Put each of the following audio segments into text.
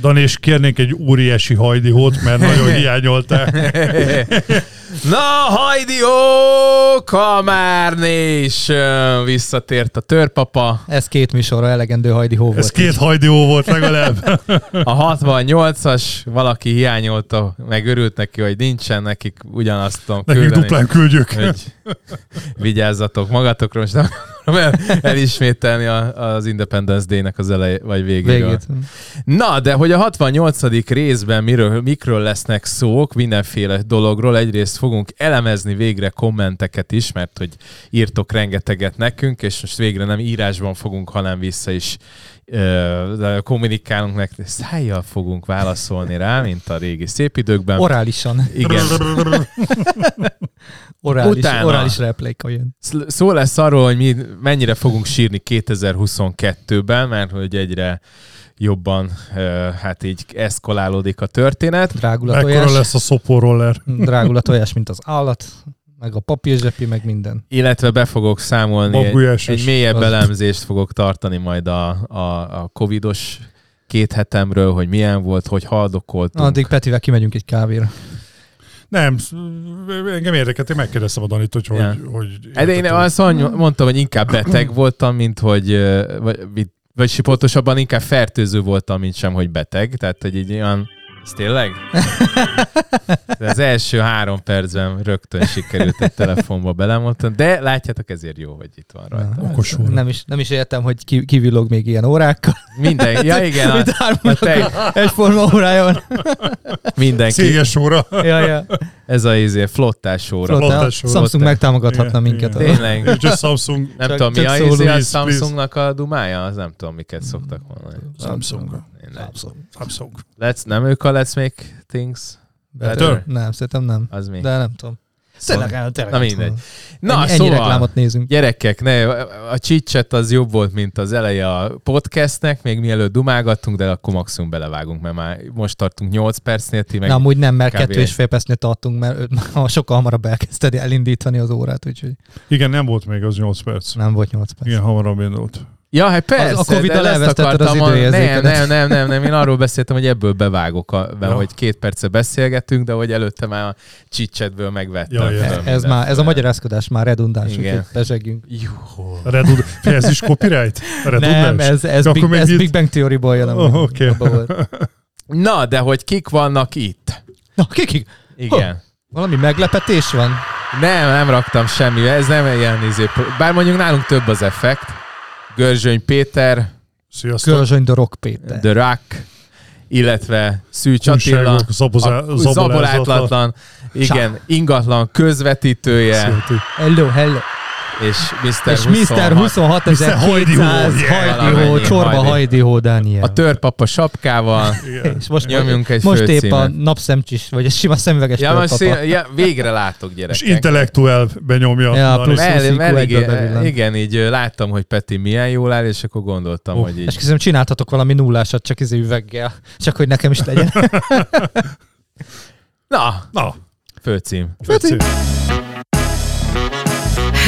Dan, és kérnénk egy óriási hajdihót, mert nagyon hiányolták. Na, Hajdi, ó, Kamárné is visszatért a törpapa. Ez két műsorra elegendő hajdi hó volt. Ez két hajdihó volt legalább. A 68-as valaki hiányolta, meg örült neki, hogy nincsen, nekik ugyanazt tudom Nekünk küldeni, duplán küldjük. hogy vigyázzatok magatokra, most nem akarom el, elismételni a, az Independence Day-nek az elej, vagy végéről. Végét. Na, de hogy a 68. részben miről, mikről lesznek szók, mindenféle dologról, egyrészt fogunk elemezni végre kommenteket is, mert hogy írtok rengeteget nekünk, és most végre nem írásban fogunk, hanem vissza is ö, de kommunikálunk meg, szájjal fogunk válaszolni rá, mint a régi szép időkben. Orálisan. Igen. Orális, Utána. orális repléka jön. Sz- Szó lesz arról, hogy mi mennyire fogunk sírni 2022-ben, mert hogy egyre jobban hát így eszkolálódik a történet. Drágul a tojás. lesz a szopóroller? Drágul a tojás, mint az állat. Meg a papírzsepi, meg minden. Illetve be fogok számolni, egy, egy mélyebb elemzést fogok tartani majd a, a, a covidos két hetemről, hogy milyen volt, hogy haldokoltunk. Addig Petivel kimegyünk egy kávéra. Nem, engem érdekelt, én megkérdeztem a Danit, hogy hogy... Ja. hogy Hát én azt mond- mondtam, hogy inkább beteg voltam, mint hogy, vagy- vagy pontosabban inkább fertőző voltam, mint sem, hogy beteg. Tehát, hogy egy olyan... Ez tényleg? De az első három percben rögtön sikerült egy telefonba belemondani, de látjátok, ezért jó, hogy itt van rajta. Okos úr. Nem is, nem is értem, hogy ki, kivillog még ilyen órákkal. Minden, ja igen, a, Mit a egyforma órája van. mindenki. Céges óra. ja, ja. Ez a izé, flottás óra. Flottás óra. Samsung megtámogathatna Igen, minket. igen. Tényleg. Just Samsung. Nem Csak- tudom, mi a, izé, a. Samsungnak a dumája? Az nem tudom, miket szoktak mondani. Samsung. Tényleg. Samsung. Let's, nem ők a Let's Make Things? Better? Nem, szerintem nem. Az mi? De nem tudom. Szóval- Tényleg, tényleg Na mindegy. Na, ennyi, szóval, ennyi reklámot nézünk. gyerekek, ne, a csicset az jobb volt, mint az eleje a podcastnek, még mielőtt dumálgattunk, de akkor maximum belevágunk, mert már most tartunk 8 percnél, ti meg Na, amúgy nem, mert kb. kettő és fél percnél tartunk, mert ha sokkal hamarabb elkezdted elindítani az órát, úgyhogy Igen, nem volt még az 8 perc. nem volt 8 perc. Igen, hamarabb indult. Ja, hát persze, a Covid-dal elvesztetted akartam az. Nem, nem, nem, nem, nem, én arról beszéltem, hogy ebből bevágok, a, ja. Ja. hogy két perce beszélgetünk, de hogy előtte már a csicsetből megvettem. Ja, ja. Ez, mindenféle. már, ez a magyarázkodás már redundáns, Igen. úgyhogy. Jó. A Redud... ez is copyright? A Nem, ez, ez, De Big, ez itt- Big Bang Theory-ból jön. Oh, volt. Na, de hogy kik vannak itt? Na, kikik? Igen. Valami meglepetés van? Nem, nem raktam semmi, ez nem ilyen izé. Bár mondjuk nálunk több az effekt. Görzsöny Péter, Sziasztok. Körzsöny The Rock Péter. The Rock, illetve Szűcs Attila, zabolátlatlan, igen, ingatlan közvetítője, Hello, hello. És Mr. És 26. Mr. 26200 Mr. Hajdi Hó, yeah. Hajdi Hó, Valamennyi Csorba Hajdi. Hajdi Hó Dániel. A törpapa sapkával. Igen. És most, Nyomjunk egy most épp a főcímet. napszemcsis, vagy a sima szemüveges Ja, most törpapa. szín, ja, végre látok És gyerekek. intellektuál benyomja. Ja, plusz- Mell- mell- igen, igen, így láttam, hogy Peti milyen jól áll, és akkor gondoltam, Oh. hogy így. És köszönöm, csináltatok valami nullásat, csak izé üveggel. Csak hogy nekem is legyen. Na, Na, főcím. főcím.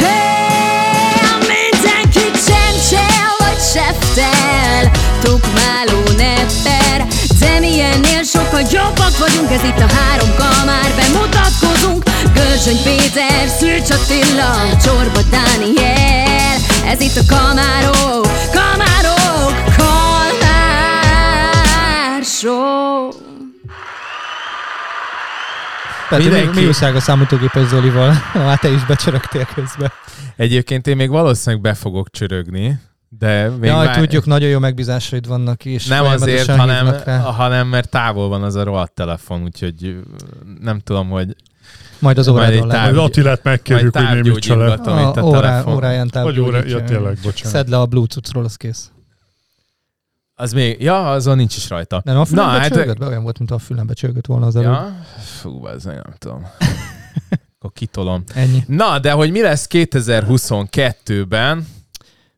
Hey, mindenki csencsel vagy seftel Tukmáló nepper. De milyennél jobbak vagyunk Ez itt a három kamár. Bemutatkozunk Görzsöny Péter, Szűcs Attila Csorba Dániel. Ez itt a Kamárok Peti, mi, Mindenki- mi újság a számítógépes Zolival? Hát te is becsörögtél közben. Egyébként én még valószínűleg be fogok csörögni, de még Jaj, vár- tudjuk, nagyon jó megbízásaid vannak is. nem azért, hanem, hanem mert távol van az a rohadt telefon, úgyhogy nem tudom, hogy Majd az órádon egy le. táv- Majd Attilát megkérjük, majd hogy némítsa le. itt a órá, óráján Vagy óra, ja tényleg, bocsánat. Szedd le a Bluetooth-ról, az kész. Az még, ja, azon nincs is rajta. Nem, a fülembe Na, hát- csörgött be? Olyan volt, mint a fülembe csörgött volna az előbb. Ja, fú, ez nem tudom. Akkor kitolom. Ennyi. Na, de hogy mi lesz 2022-ben?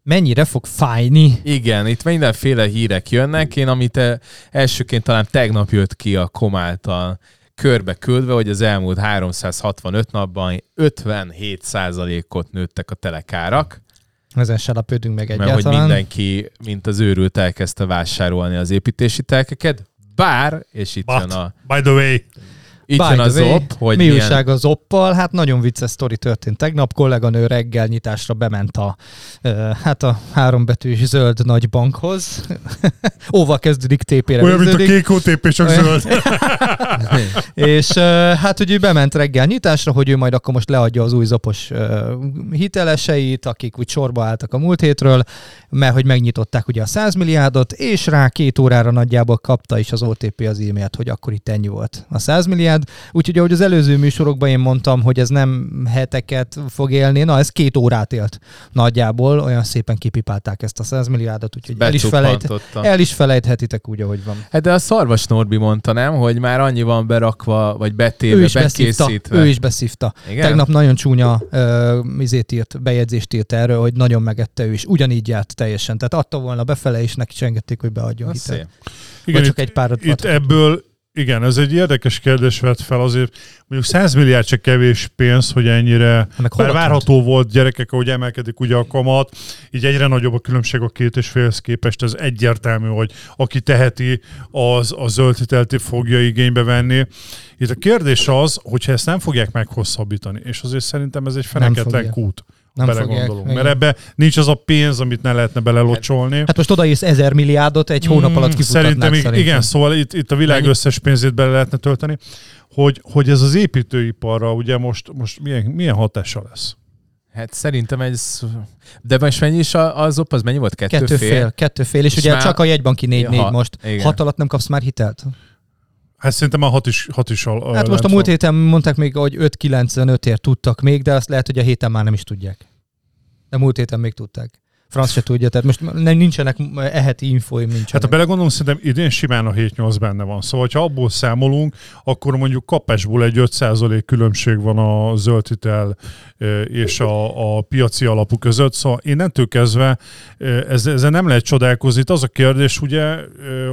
Mennyire fog fájni? Igen, itt mindenféle hírek jönnek. Én, amit eh, elsőként talán tegnap jött ki a kom által körbe küldve, hogy az elmúlt 365 napban 57%-ot nőttek a telekárak, Ezen se lepődünk meg mert hogy egyáltalán. mindenki, mint az őrült elkezdte vásárolni az építési telkeket. Bár, és itt But, jön a, by the way, itt By jön az op, hogy Mi milyen, újság az oppal? Hát nagyon vicces sztori történt tegnap. Kolléganő reggel nyitásra bement a, hát a hárombetűs zöld nagy bankhoz. Óval kezdődik, TP-re olyan, mint a kék OTP, csak zöld. És hát, hogy ő bement reggel nyitásra, hogy ő majd akkor most leadja az új zopos hiteleseit, akik úgy sorba álltak a múlt hétről, mert hogy megnyitották ugye a 100 milliárdot, és rá két órára nagyjából kapta is az OTP az e-mailt, hogy akkor itt ennyi volt a 100 milliárd. Úgyhogy ahogy az előző műsorokban én mondtam, hogy ez nem heteket fog élni, na ez két órát élt nagyjából, olyan szépen kipipálták ezt a 100 milliárdot, úgyhogy el is, felejt, el is felejthetitek úgy, ahogy van. Hát de a Szarvas Norbi mondta, nem, hogy már annyi van berakva, vagy ő betéve, is beszívta, bekészítve. ő is beszívta. Igen? Tegnap nagyon csúnya izét írt, bejegyzést írt erről, hogy nagyon megette ő is. Ugyanígy járt teljesen. Tehát adta volna befele, és neki is engedték, hogy beadjon szép. Igen, Vagy csak itt, egy párat itt ebből, igen, ez egy érdekes kérdés vett fel azért. Mondjuk 100 milliárd se kevés pénz, hogy ennyire Bár a várható volt gyerekek, ahogy emelkedik ugye a kamat, így egyre nagyobb a különbség a két és félhez képest, ez egyértelmű, hogy aki teheti, az a zöld hitelt fogja igénybe venni. Itt a kérdés az, hogyha ezt nem fogják meghosszabbítani, és azért szerintem ez egy feneketlen kút, Nem belegondolunk. fogják, Mert igen. ebbe nincs az a pénz, amit ne lehetne belelocsolni. Hát most odaírsz ezer milliárdot, egy hónap alatt Mm, kifutatnád szerintem, szerintem. ig- igen, szóval itt, itt a világ Mennyi? összes pénzét bele lehetne tölteni, hogy, hogy ez az építőiparra ugye most, most milyen, milyen hatása lesz. Hát szerintem ez... De most mennyi is a- az op, az mennyi volt? Kettő, Kettő fél, kettő fél, és, És ugye már- csak a jegybanki 4-4 Ha- most. igen. Hat alatt nem kapsz már hitelt? Hát szerintem már hat is, hat is al, Hát most a múlt héten mondták még, hogy 5-95-ért tudtak még, de azt lehet, hogy a héten már nem is tudják. De múlt héten még tudták. Franc se tudja, tehát most nem, nincsenek eheti infóim, nincsenek. Hát ha belegondolom, szerintem idén simán a 7-8 benne van. Szóval, ha abból számolunk, akkor mondjuk kapásból egy 5% különbség van a zöld hitel és a, a piaci alapú között. Szóval innentől kezdve ezzel nem lehet csodálkozni. Itt az a kérdés, ugye,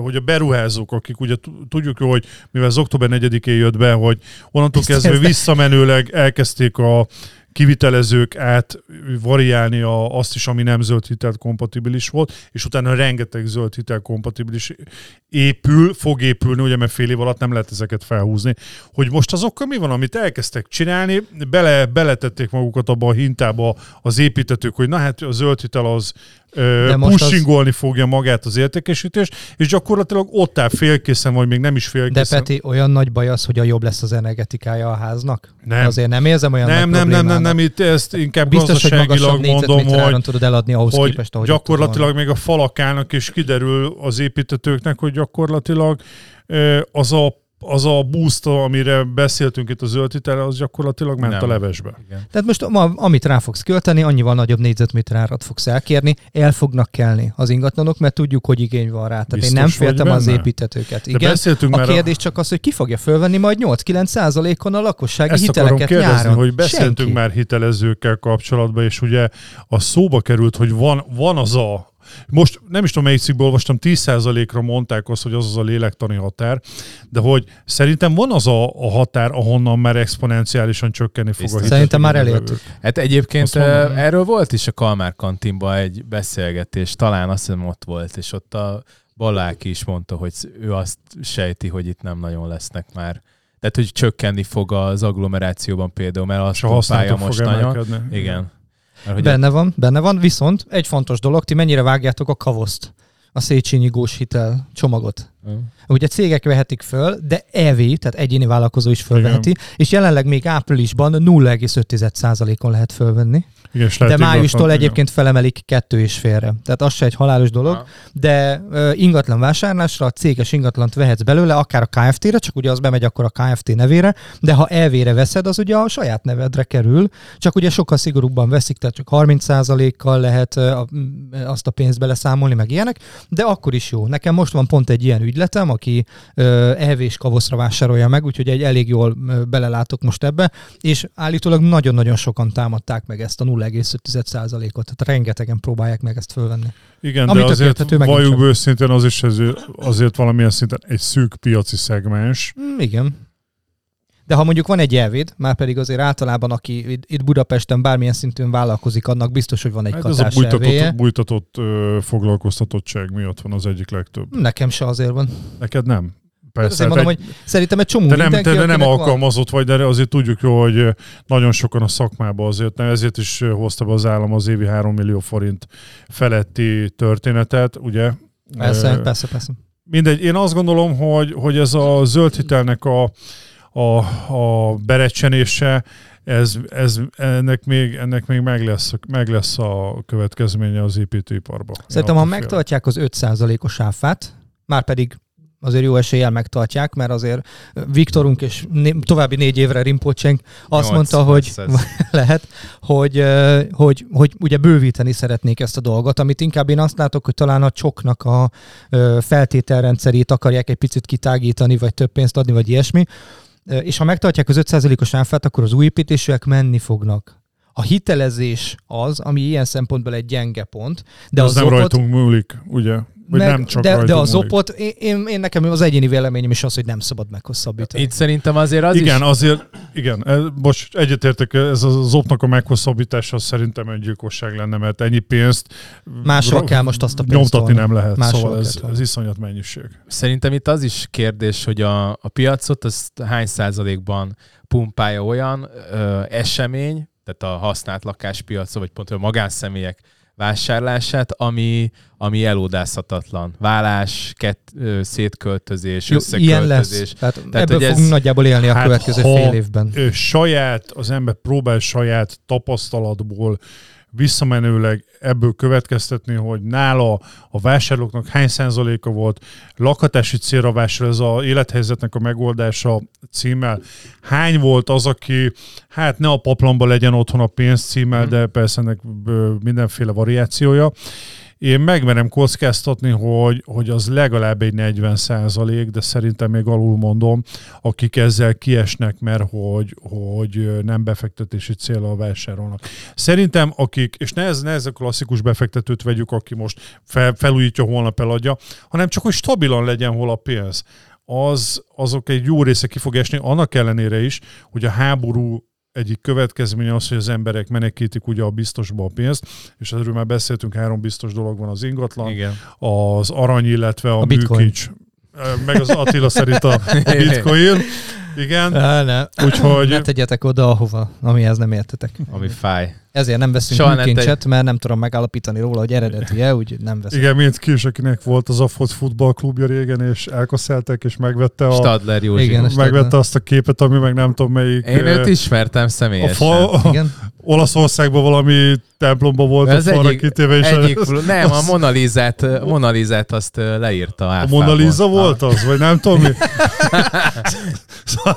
hogy a beruházók, akik ugye tu- tudjuk jó, hogy mivel az október 4-én jött be, hogy onnantól kezdve visszamenőleg elkezdték a kivitelezők át variálni a, azt is, ami nem zöld hitel kompatibilis volt, és utána rengeteg zöld hitel kompatibilis épül, fog épülni, ugye, mert fél év alatt nem lehet ezeket felhúzni. Hogy most azokkal mi van, amit elkezdtek csinálni, bele, beletették magukat abba a hintába az építetők, hogy na hát a zöld hitel az De pushingolni fogja magát az értékesítést, és gyakorlatilag ott áll félkészen, vagy még nem is De félkészen. Peti, olyan nagy baj az, hogy a jobb lesz az energetikája a háznak? Nem. Azért nem érzem olyan nem, nagy nem, nem, nem, nem, itt ezt inkább Biztos, hogy gazdaságilag mondom, négyzetméter áron hogy tudod eladni ahhoz hogy képest, ahogy gyakorlatilag még a falak állnak, és kiderül az építetőknek, hogy gyakorlatilag az a, az a boost, amire beszéltünk itt a zöld hitel, az gyakorlatilag ment Nem. a levesbe. Igen. Tehát most ma, amit rá fogsz költeni, annyival nagyobb négyzetméter árat fogsz elkérni, el fognak kelni az ingatlanok, mert tudjuk, hogy igény van rá. Tehát Biztos én nem féltem az építetőket. De Igen. beszéltünk A kérdés csak az, hogy ki fogja fölvenni majd 8-9 százalékon a lakossági Ezt akarom hiteleket kérdezni, nyáron. hogy beszéltünk Senki. már hitelezőkkel kapcsolatban, és ugye a szóba került, hogy van, van az a most nem is tudom, melyik cikkből olvastam, 10%-ra mondták azt, hogy az az a lélektani határ, de hogy szerintem van az a, a határ, ahonnan már exponenciálisan csökkenni fog a Biztos. hitel. Szerintem már elértük. Hát egyébként mondom, hogy- erről volt is a Kalmár kantinban egy beszélgetés, talán azt hiszem ott volt, és ott a Baláki is mondta, hogy ő azt sejti, hogy itt nem nagyon lesznek már. Tehát, hogy csökkenni fog az agglomerációban például, mert azt a használatok most nagyon. Igen. Mert, Benne van, benne van, viszont egy fontos dolog, ti mennyire vágjátok a kavoszt, a Széchenyi Gós hitel csomagot. a... Ugye cégek vehetik föl, de EV, tehát egyéni vállalkozó is fölveheti, és jelenleg még áprilisban 0,5%-on lehet fölvenni. Igen, De májustól egyébként felemelik kettő és félre. Tehát az se egy halálos dolog, Ha. de ö, ingatlan vásárlásra a céges ingatlant vehetsz belőle, akár a KFT-re, csak ugye az bemegy akkor a KFT nevére, de ha elvére veszed, az ugye a saját nevedre kerül, csak ugye sokkal szigorúbban veszik, tehát csak 30%-kal lehet ö, a- azt a pénzt beleszámolni, meg ilyenek, de akkor is jó. Nekem most van pont egy ilyen ügyletem, aki elvés kavoszra vásárolja meg, úgyhogy egy elég jól belelátok most ebbe, és állítólag nagyon-nagyon sokan támadták meg ezt a 0,5%-ot, tehát rengetegen próbálják meg ezt fölvenni. Igen, Ami de azért valljuk őszintén, az is ez, azért valamilyen szinten egy szűk piaci szegmens. Mm, igen. De ha mondjuk van egy elvéd, már pedig azért általában, aki itt- Budapesten bármilyen szintűn vállalkozik, annak biztos, hogy van egy Hát hát ez a katás bújtatott, elvéje. bújtatott ö, foglalkoztatottság miatt van az egyik legtöbb. Nekem se azért van. Neked nem? Persze. Azért mondom, Hát hogy szerintem egy csomó te nem, mindenki, te nem van- alkalmazott vagy, de azért tudjuk jó, hogy nagyon sokan a szakmában azért, nem, ezért is hozta be az állam az évi 3 millió forint feletti történetet, ugye? Persze, Ö, persze, persze. Mindegy, én azt gondolom, hogy, hogy ez a zöld hitelnek a, a, a berecsenése, ez, ez, ennek, még, ennek még meg lesz, meg lesz a következménye az építőiparban. Szerintem, ha megtartják az 5%-os áfát, már pedig azért jó eséllyel megtartják, mert azért Viktorunk és né- további négy évre Rimpocseng azt mondta, hogy 800. lehet, hogy, hogy, hogy ugye bővíteni szeretnék ezt a dolgot, amit inkább én azt látok, hogy talán a csoknak a feltételrendszerét akarják egy picit kitágítani, vagy több pénzt adni, vagy ilyesmi. És ha megtartják az 5%-os áfát, akkor az új építésűek menni fognak. A hitelezés az, ami ilyen szempontból egy gyenge pont, de De az, az nem opot- rajtunk múlik, ugye? Vagy meg, nem csak de, de az múlik. opot, én, én, én nekem az egyéni véleményem is az, hogy nem szabad meghosszabbítani. Itt szerintem azért az igen, is... azért, igen, most egyetértek, ez az opnak a meghosszabbítása szerintem egy gyilkosság lenne, mert ennyi pénzt Másra kell most azt a pénzt nyomtatni tolni. nem lehet, Máshol szóval ez, ez iszonyat mennyiség. Szerintem itt az is kérdés, hogy a, a piacot az hány százalékban pumpálja olyan ö, esemény, tehát a használt lakáspiacon, vagy pont a magánszemélyek vásárlását, ami, ami elódázhatatlan. Vállás, kett, szétköltözés, Jó, ilyen összeköltözés. lesz. Tehát, Tehát, ebből hogy ez- fogunk nagyjából élni a Hát, következő ha- fél évben. Ö, saját, az ember próbál saját tapasztalatból visszamenőleg ebből következtetni, hogy nála a vásárlóknak hány százaléka volt lakhatási célra vásárol, ez a élethelyzetnek a megoldása címmel. Hány volt az, aki hát ne a paplamba legyen otthon a pénz címmel, Mhm. de persze ennek mindenféle variációja. Én megmerem kockáztatni, hogy, hogy az legalább egy 40 százalék, de szerintem még alul mondom, akik ezzel kiesnek, mert hogy, hogy nem befektetési célra vásárolnak. Szerintem akik, és ne ez, ne ez a klasszikus befektetőt vegyük, aki most fel, felújítja, holnap eladja, hanem csak, hogy stabilan legyen hol a pénz. Az, azok egy jó része ki fog esni, annak ellenére is, hogy a háború egyik következménye az, hogy az emberek menekítik ugye a biztosba a pénzt, és erről már beszéltünk, három biztos dolog van az ingatlan, Igen. az arany, illetve a, A műkincs. Meg az Attila szerint a, a bitcoin. Igen. Á, ne. Úgyhogy Ne tegyetek oda, ahova, amihez nem értetek. Ami fáj. Ezért nem veszünk Soha ne műkincset, mert nem tudom megállapítani róla, hogy eredeti-e, úgy nem veszünk. igen, mint ki is, akinek volt az a fut- futballklubja régen, és elkaszálták, és megvette, a, Stadler Józsi. Igen, és- megvette azt a képet, ami meg nem tudom melyik. Én őt ismertem a személyesen. fa, a, Igen? Olaszországban valami templomban volt Ez a falra egyik- kitéve, és Egyik, az- nem, a az- Monalizát, Monalizát azt leírta a áfából. Mona Lisa volt az, vagy nem tudom mi?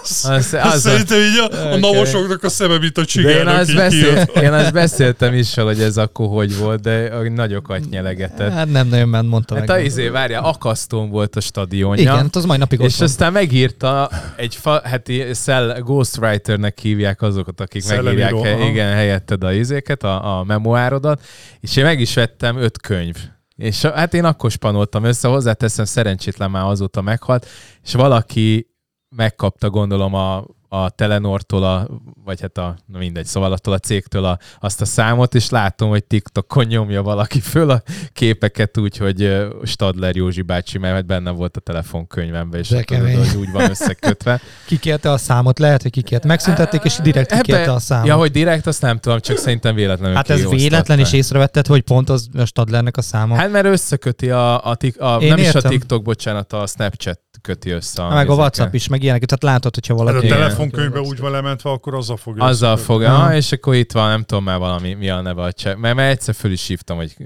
az, Az, az, szerintem így a, a Oké. navosoknak a szeme, mint a de én azt, beszél, én azt beszéltem is, hogy ez akkor hogy volt, de a nagyokat nyelegetett. Hát nem nagyon ment, mondta Hát meg. a izé, várja, akasztón volt a stadionja. Igen, hát az mai napig és van. aztán megírta egy fa, heti Cell Ghostwriternek hívják azokat, akik Szellemíró, megírják aha. igen, helyetted a izéket, a, a memoárodat, és én meg is vettem öt könyv. És hát én akkor spanoltam össze, hozzáteszem, szerencsétlen már azóta meghalt, és valaki megkapta gondolom a, a Telenortól, a, vagy hát a, na mindegy, szóval attól a cégtől a, azt a számot, és látom, hogy TikTokon nyomja valaki föl a képeket úgy, hogy Stadler Józsi bácsi, mert benne volt a telefonkönyvemben, és ott tudod, hogy úgy van összekötve. Kikérte a számot, lehet, hogy kikért. Megszüntették, és direkt Ebbe- kikérte a számot. Ja, hogy direkt, azt nem tudom, csak szerintem véletlenül hát ez véletlen is észrevetted, hogy pont az a Stadlernek a száma. Hát mert összeköti a, a, a Én nem is a értem. TikTok, bocsánat, a Snapchat köti össze. meg a. WhatsApp is, meg ilyenek. Tehát látod, hogyha Hát valaki... a Igen. telefonkönyvbe úgy van lementve, akkor azzal fogja. Azzal Aha. ah, és akkor itt van, nem tudom már valami, mi a neve a cseh. Mert, mert egyszer föl is hívtam, hogy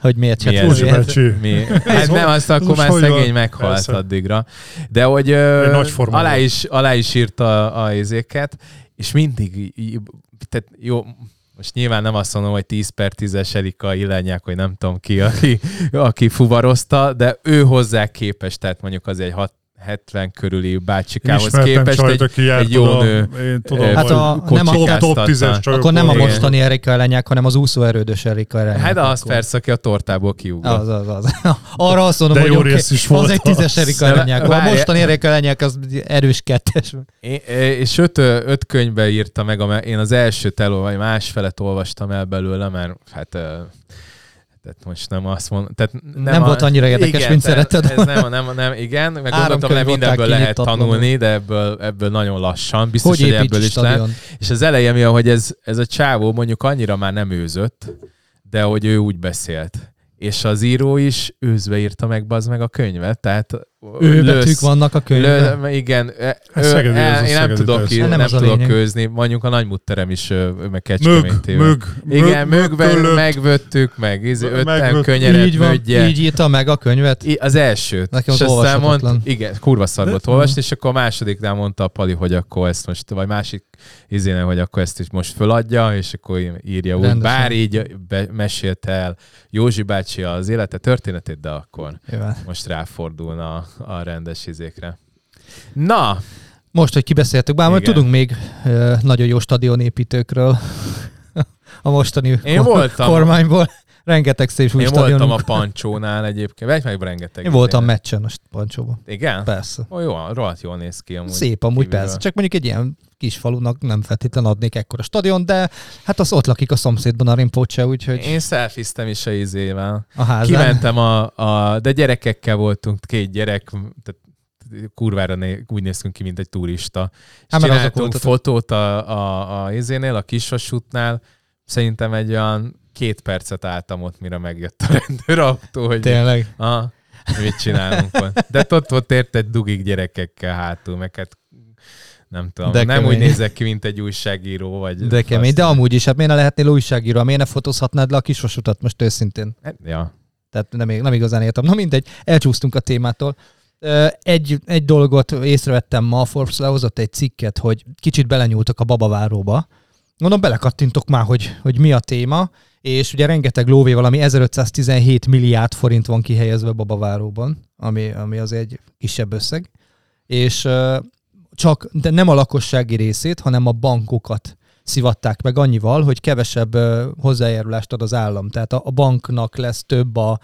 Hogy miért csak Józsi miért? mi. Hát nem, azt akkor már szegény meghalt Persze. addigra. De hogy ö, nagy alá, is, alá is írta a, a izéket, és mindig, tehát jó, most nyilván nem azt mondom, hogy 10 per 10-es Erika Illányák, hogy nem tudom ki, aki, aki fuvarozta, de ő hozzá képes, tehát mondjuk az egy hat, 70 körüli bácsikához Ismertem képest csajt, egy, aki járt egy jó nő. Én tudom, Hát a- nem a- top, top 10-es csajok Akkor nem a mostani Erika Elenyák, hanem az úszóerődös Erika Elenyák. Hát az Akkor. persze, aki a tortából kiugrott. Az, az, az. Arra azt mondom, De hogy rész is az volt egy tízes az. Erika Elenyák. A mostani Erika Elenyák az erős kettes. É, és öt, öt könyvbe írta meg, a, én az elsőt elol, vagy másfelet olvastam el belőle, mert hát Tehát most nem azt mondom. Tehát nem, Nem volt annyira érdekes, mint tehát szeretted Ez nem, nem, nem, igen, meg gondoltam, Áramkönyv nem mindenből lehet tanulni, de ebből, ebből nagyon lassan. Biztos, Hogy hogy, ebből is lehet. És az eleje mi, hogy ez, ez a csávó mondjuk annyira már nem őzött, de hogy ő úgy beszélt. És az író is őzve írta meg bazd meg a könyvet, tehát Ő lősz- betűk vannak a könyvben. Lő, igen, Hát ő, Szegedi, a el, én nem Szegedi tudok, ki, Nem nem, tudok közni, mondjuk a nagymutterem is meg Mög, kecskemétében. mög, Igen, mög, mögve, fölött. megvöttük meg, ötten Megvött- könyeret, Így van, mögye. így írta meg a könyvet. I- Az elsőt. Nekem és az aztán mondta, igen, kurva szar volt olvasni, és akkor a másodiknál mondta a Pali, hogy akkor ezt most, vagy másik izéne, hogy akkor ezt is most föladja, és akkor írja úgy. Rendesen. Bár így be, mesélte el Józsi bácsi az élete történetét, de akkor hát. most ráfordulna a, rendes izékre. Na, Most, hogy kibeszéltük, bár majd tudunk még ö, nagyon jó stadionépítőkről a mostani Én voltam. kormányból. Rengeteg szép én voltam stadionunk. a Pancsónál egyébként, vagy meg rengeteg. Én voltam meccsen a Pancsóban. Igen? Persze. Ó, jó, rohadt jól néz ki amúgy. Szép amúgy kívülről. persze. Csak mondjuk egy ilyen kis falunak nem feltétlenül adnék ekkora stadion, de hát az ott lakik a szomszédban a Rimpocse, úgyhogy Én szelfiztem is a izével. a házán. Kimentem a, a, de gyerekekkel voltunk, két gyerek, tehát kurvára né, úgy néztünk ki, mint egy turista. És Hát, azok csináltunk voltatok. fotót a, a, a izénél, a kisvasútnál, szerintem egy olyan két percet álltam ott, mire megjött a rendőrautó, hogy Tényleg. Aha, mit csinálunk ott. De ott ott érted dugik gyerekekkel hátul, meg hát nem tudom, De nem úgy kemény. nézek ki, mint egy újságíró, vagy... De kemény. De amúgy is, hát miért ne lehetnél újságíró? Miért ne fotózhatnád le a kisvasutat most őszintén? Hát, Ja. Tehát nem, nem igazán értem. Na mindegy, elcsúsztunk a témától. Egy, egy dolgot észrevettem ma, a Forbes lehozott egy cikket, hogy kicsit belenyúltak a babaváróba. Mondom, belekattintok már, hogy, hogy mi a téma, és ugye rengeteg lóvé valami 1517 milliárd forint van kihelyezve babaváróban, ami, ami az egy kisebb összeg. És csak, de nem a lakossági részét, hanem a bankokat szivatták meg annyival, hogy kevesebb hozzájárulást ad az állam. Tehát a, banknak lesz több a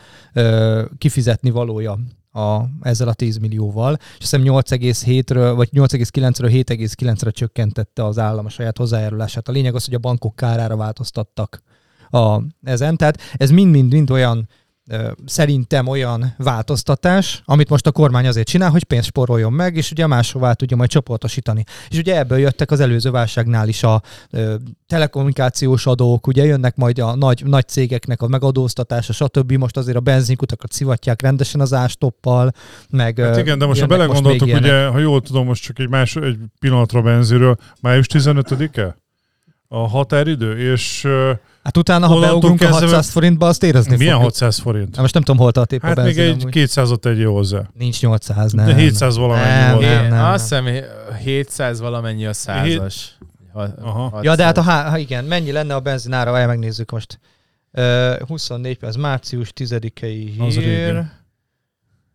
kifizetni valója a, ezzel a 10 millióval, és hiszem 8,7-ről, vagy 8,9-ről 7,9-re csökkentette az állam a saját hozzájárulását. A lényeg az, hogy a bankok kárára változtattak a, ezen. Tehát ez mind-mind-mind olyan szerintem olyan változtatás, amit most a kormány azért csinál, hogy pénzt spóroljon meg, és ugye máshová tudja majd csoportosítani. És ugye ebből jöttek az előző válságnál is a ö, telekommunikációs adók, ugye jönnek majd a nagy, nagy cégeknek a megadóztatása, stb. Most azért a benzinkutakat szivatják rendesen az ástoppal, meg Hát igen, de most ha belegondoltuk, ilyenek. ugye, ha jól tudom, most csak egy, más, egy pillanatra benziről, május 15-e a határidő, és Hát utána, ha beugrunk a kezdve- 600 forintba, azt érezni milyen fogjuk. 600 forint? Hát most nem tudom, hol tart épp Hát a még egy amúgy. 200-ot tegyél hozzá. Nincs 800, nem. De 700 valamennyi Nem, volt. nem, Én nem, azt hiszem, 700 valamennyi a százas. Ha- Aha. 600. Ja, de hát a, há- ha igen, mennyi lenne a benzinára, el megnézzük most. Uh, 24 perc, március 10-i Az hír.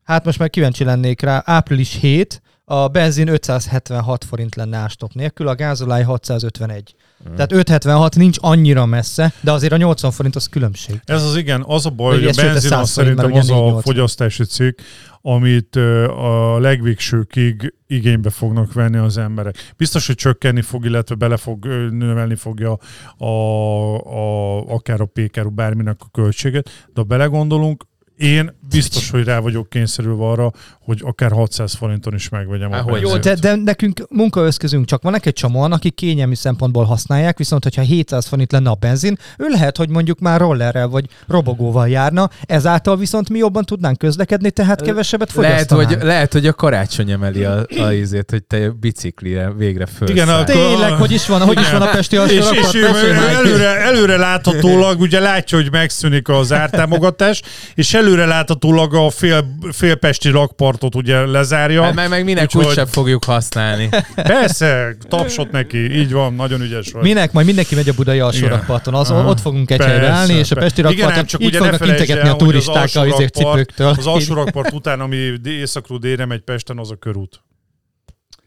Hát most már kíváncsi lennék rá. Április 7, a benzin 576 forint lenne ástop nélkül, a gázolaj 651. Mm. Tehát 576 nincs annyira messze, de azért a 80 forint az különbség. Ez az igen, az a baj, hogy a benzin az 100 forint, szerintem az a 480. fogyasztási cikk, amit a legvégsőkig igénybe fognak venni az emberek. Biztos, hogy csökkenni fog, illetve bele fog növelni fogja a, a, akár a péker, bárminek a költséget, de ha belegondolunk, én biztos, hogy rá vagyok kényszerülve arra, hogy akár 600 forinton is megvegyem a hogy Jó, de, de nekünk munkaeszközünk csak van, egy csomóan, akik kényelmi szempontból használják, viszont hogyha 700 forint lenne a benzin, ő lehet, hogy mondjuk már rollerrel vagy robogóval járna, ezáltal viszont mi jobban tudnánk közlekedni, tehát kevesebbet Lehet fogyasztanánk. hogy, lehet, hogy a karácsony emeli a, a izét, hogy te biciklire végre fölszállsz. Igen, a- Tényleg, hogy is van, hogy is van a Pesti és, és Mesélj ő előre, előre láthatólag ugye látja, hogy megszűnik az ártámogatás, és előre láthatólag a fél, félpesti rakpartot ugye lezárja. Hát meg, meg minek úgysem fogjuk használni. Persze, tapsot neki, így van, nagyon ügyes vagy. Minek? Majd mindenki megy a budai alsórakparton, az, Aha. ott fogunk egy Persze, helyre állni, és a. Pesti Igen, rakparton ám csak így ugye fognak integetni a az turisták a cipőktől. Az alsórakpart után, ami északról délre megy Pesten, az a körút.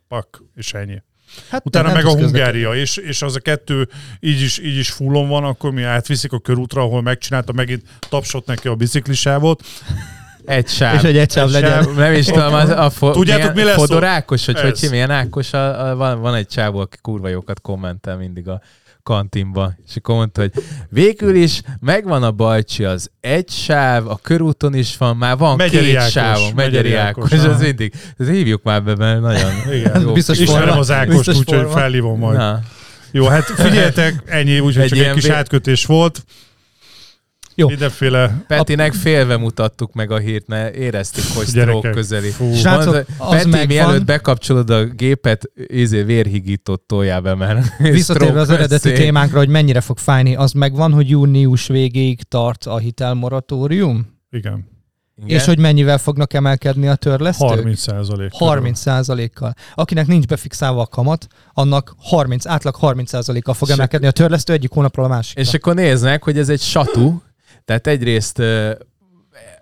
Pak, és ennyi. Hát Utána meg a. Hungária, és, és az a kettő így is, így is fullon van, akkor mi átviszik a körútra, ahol megcsinálta megint tapsot neki a biciklisávot. Egy sáv. És egy egysáv Egy legyen. sáv. Nem is tudom, az, a fo- Tudjátok, mi lesz Fodor Ákos, hogy, Ez. hogy milyen Ákos, a, a, van, van egy csávó, aki kurva jókat kommentel mindig a kantinba, és akkor mondta, hogy végül is megvan a Bajcsi az egy sáv, a körúton is van, már van Megyeri két Ákos, sáv, Megyeri Ákos, aha. ez mindig. Ez hívjuk már be, mert nagyon Igen. jó. Biztos kis- forma. Ismerem az Ákost, úgyhogy felhívom majd. Na, Jó, hát figyeljetek, ennyi, úgyhogy Egy csak egy kis átkötés volt. Jó. Mindenféle Petinek félve mutattuk meg a hírt, mert éreztük, hogy stroke közeli. Fú. Srácok, Mondta, az Peti, megvan. mielőtt bekapcsolod a gépet, izé vérhigított toljál be, mert Visszatérve az eredeti témánkra, hogy mennyire fog fájni, az megvan, hogy június végéig tart a hitelmoratórium? Igen. Igen. És hogy mennyivel fognak emelkedni a törlesztők? 30 százalék. 30 százalékkal. Akinek nincs befixálva a kamat, annak 30, átlag 30 százalékkal fog És emelkedni a törlesztő egyik hónapról a másikra. És akkor néznek, hogy ez egy satú, tehát egyrészt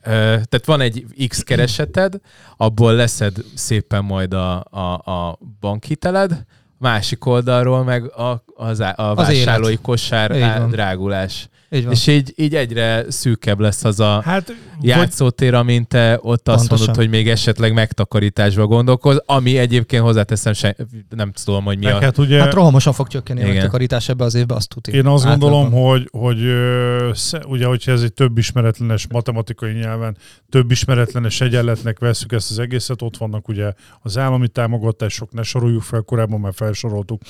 tehát van egy X kereseted, abból leszed szépen majd a, a, a bankhiteled, másik oldalról meg a, az, á- a Az vásárlói kosár van. drágulás. Így van. És így, így egyre szűkebb lesz az a Hát, játszótér, amint te ott azt Pontosan. mondod, hogy még esetleg megtakarításba gondolkoz, ami egyébként hozzáteszem, se, nem tudom, hogy mi a... hát ugye Hát rohamosan fog csökkenni a Igen. megtakarítás ebbe az évbe, azt tudni. én azt gondolom, hogy, hogy ugye, hogyha ez egy több ismeretlenes matematikai nyelven, több ismeretlenes egyenletnek veszük ezt az egészet, ott vannak ugye az állami támogatások, ne soroljuk fel, korábban már felsoroltuk,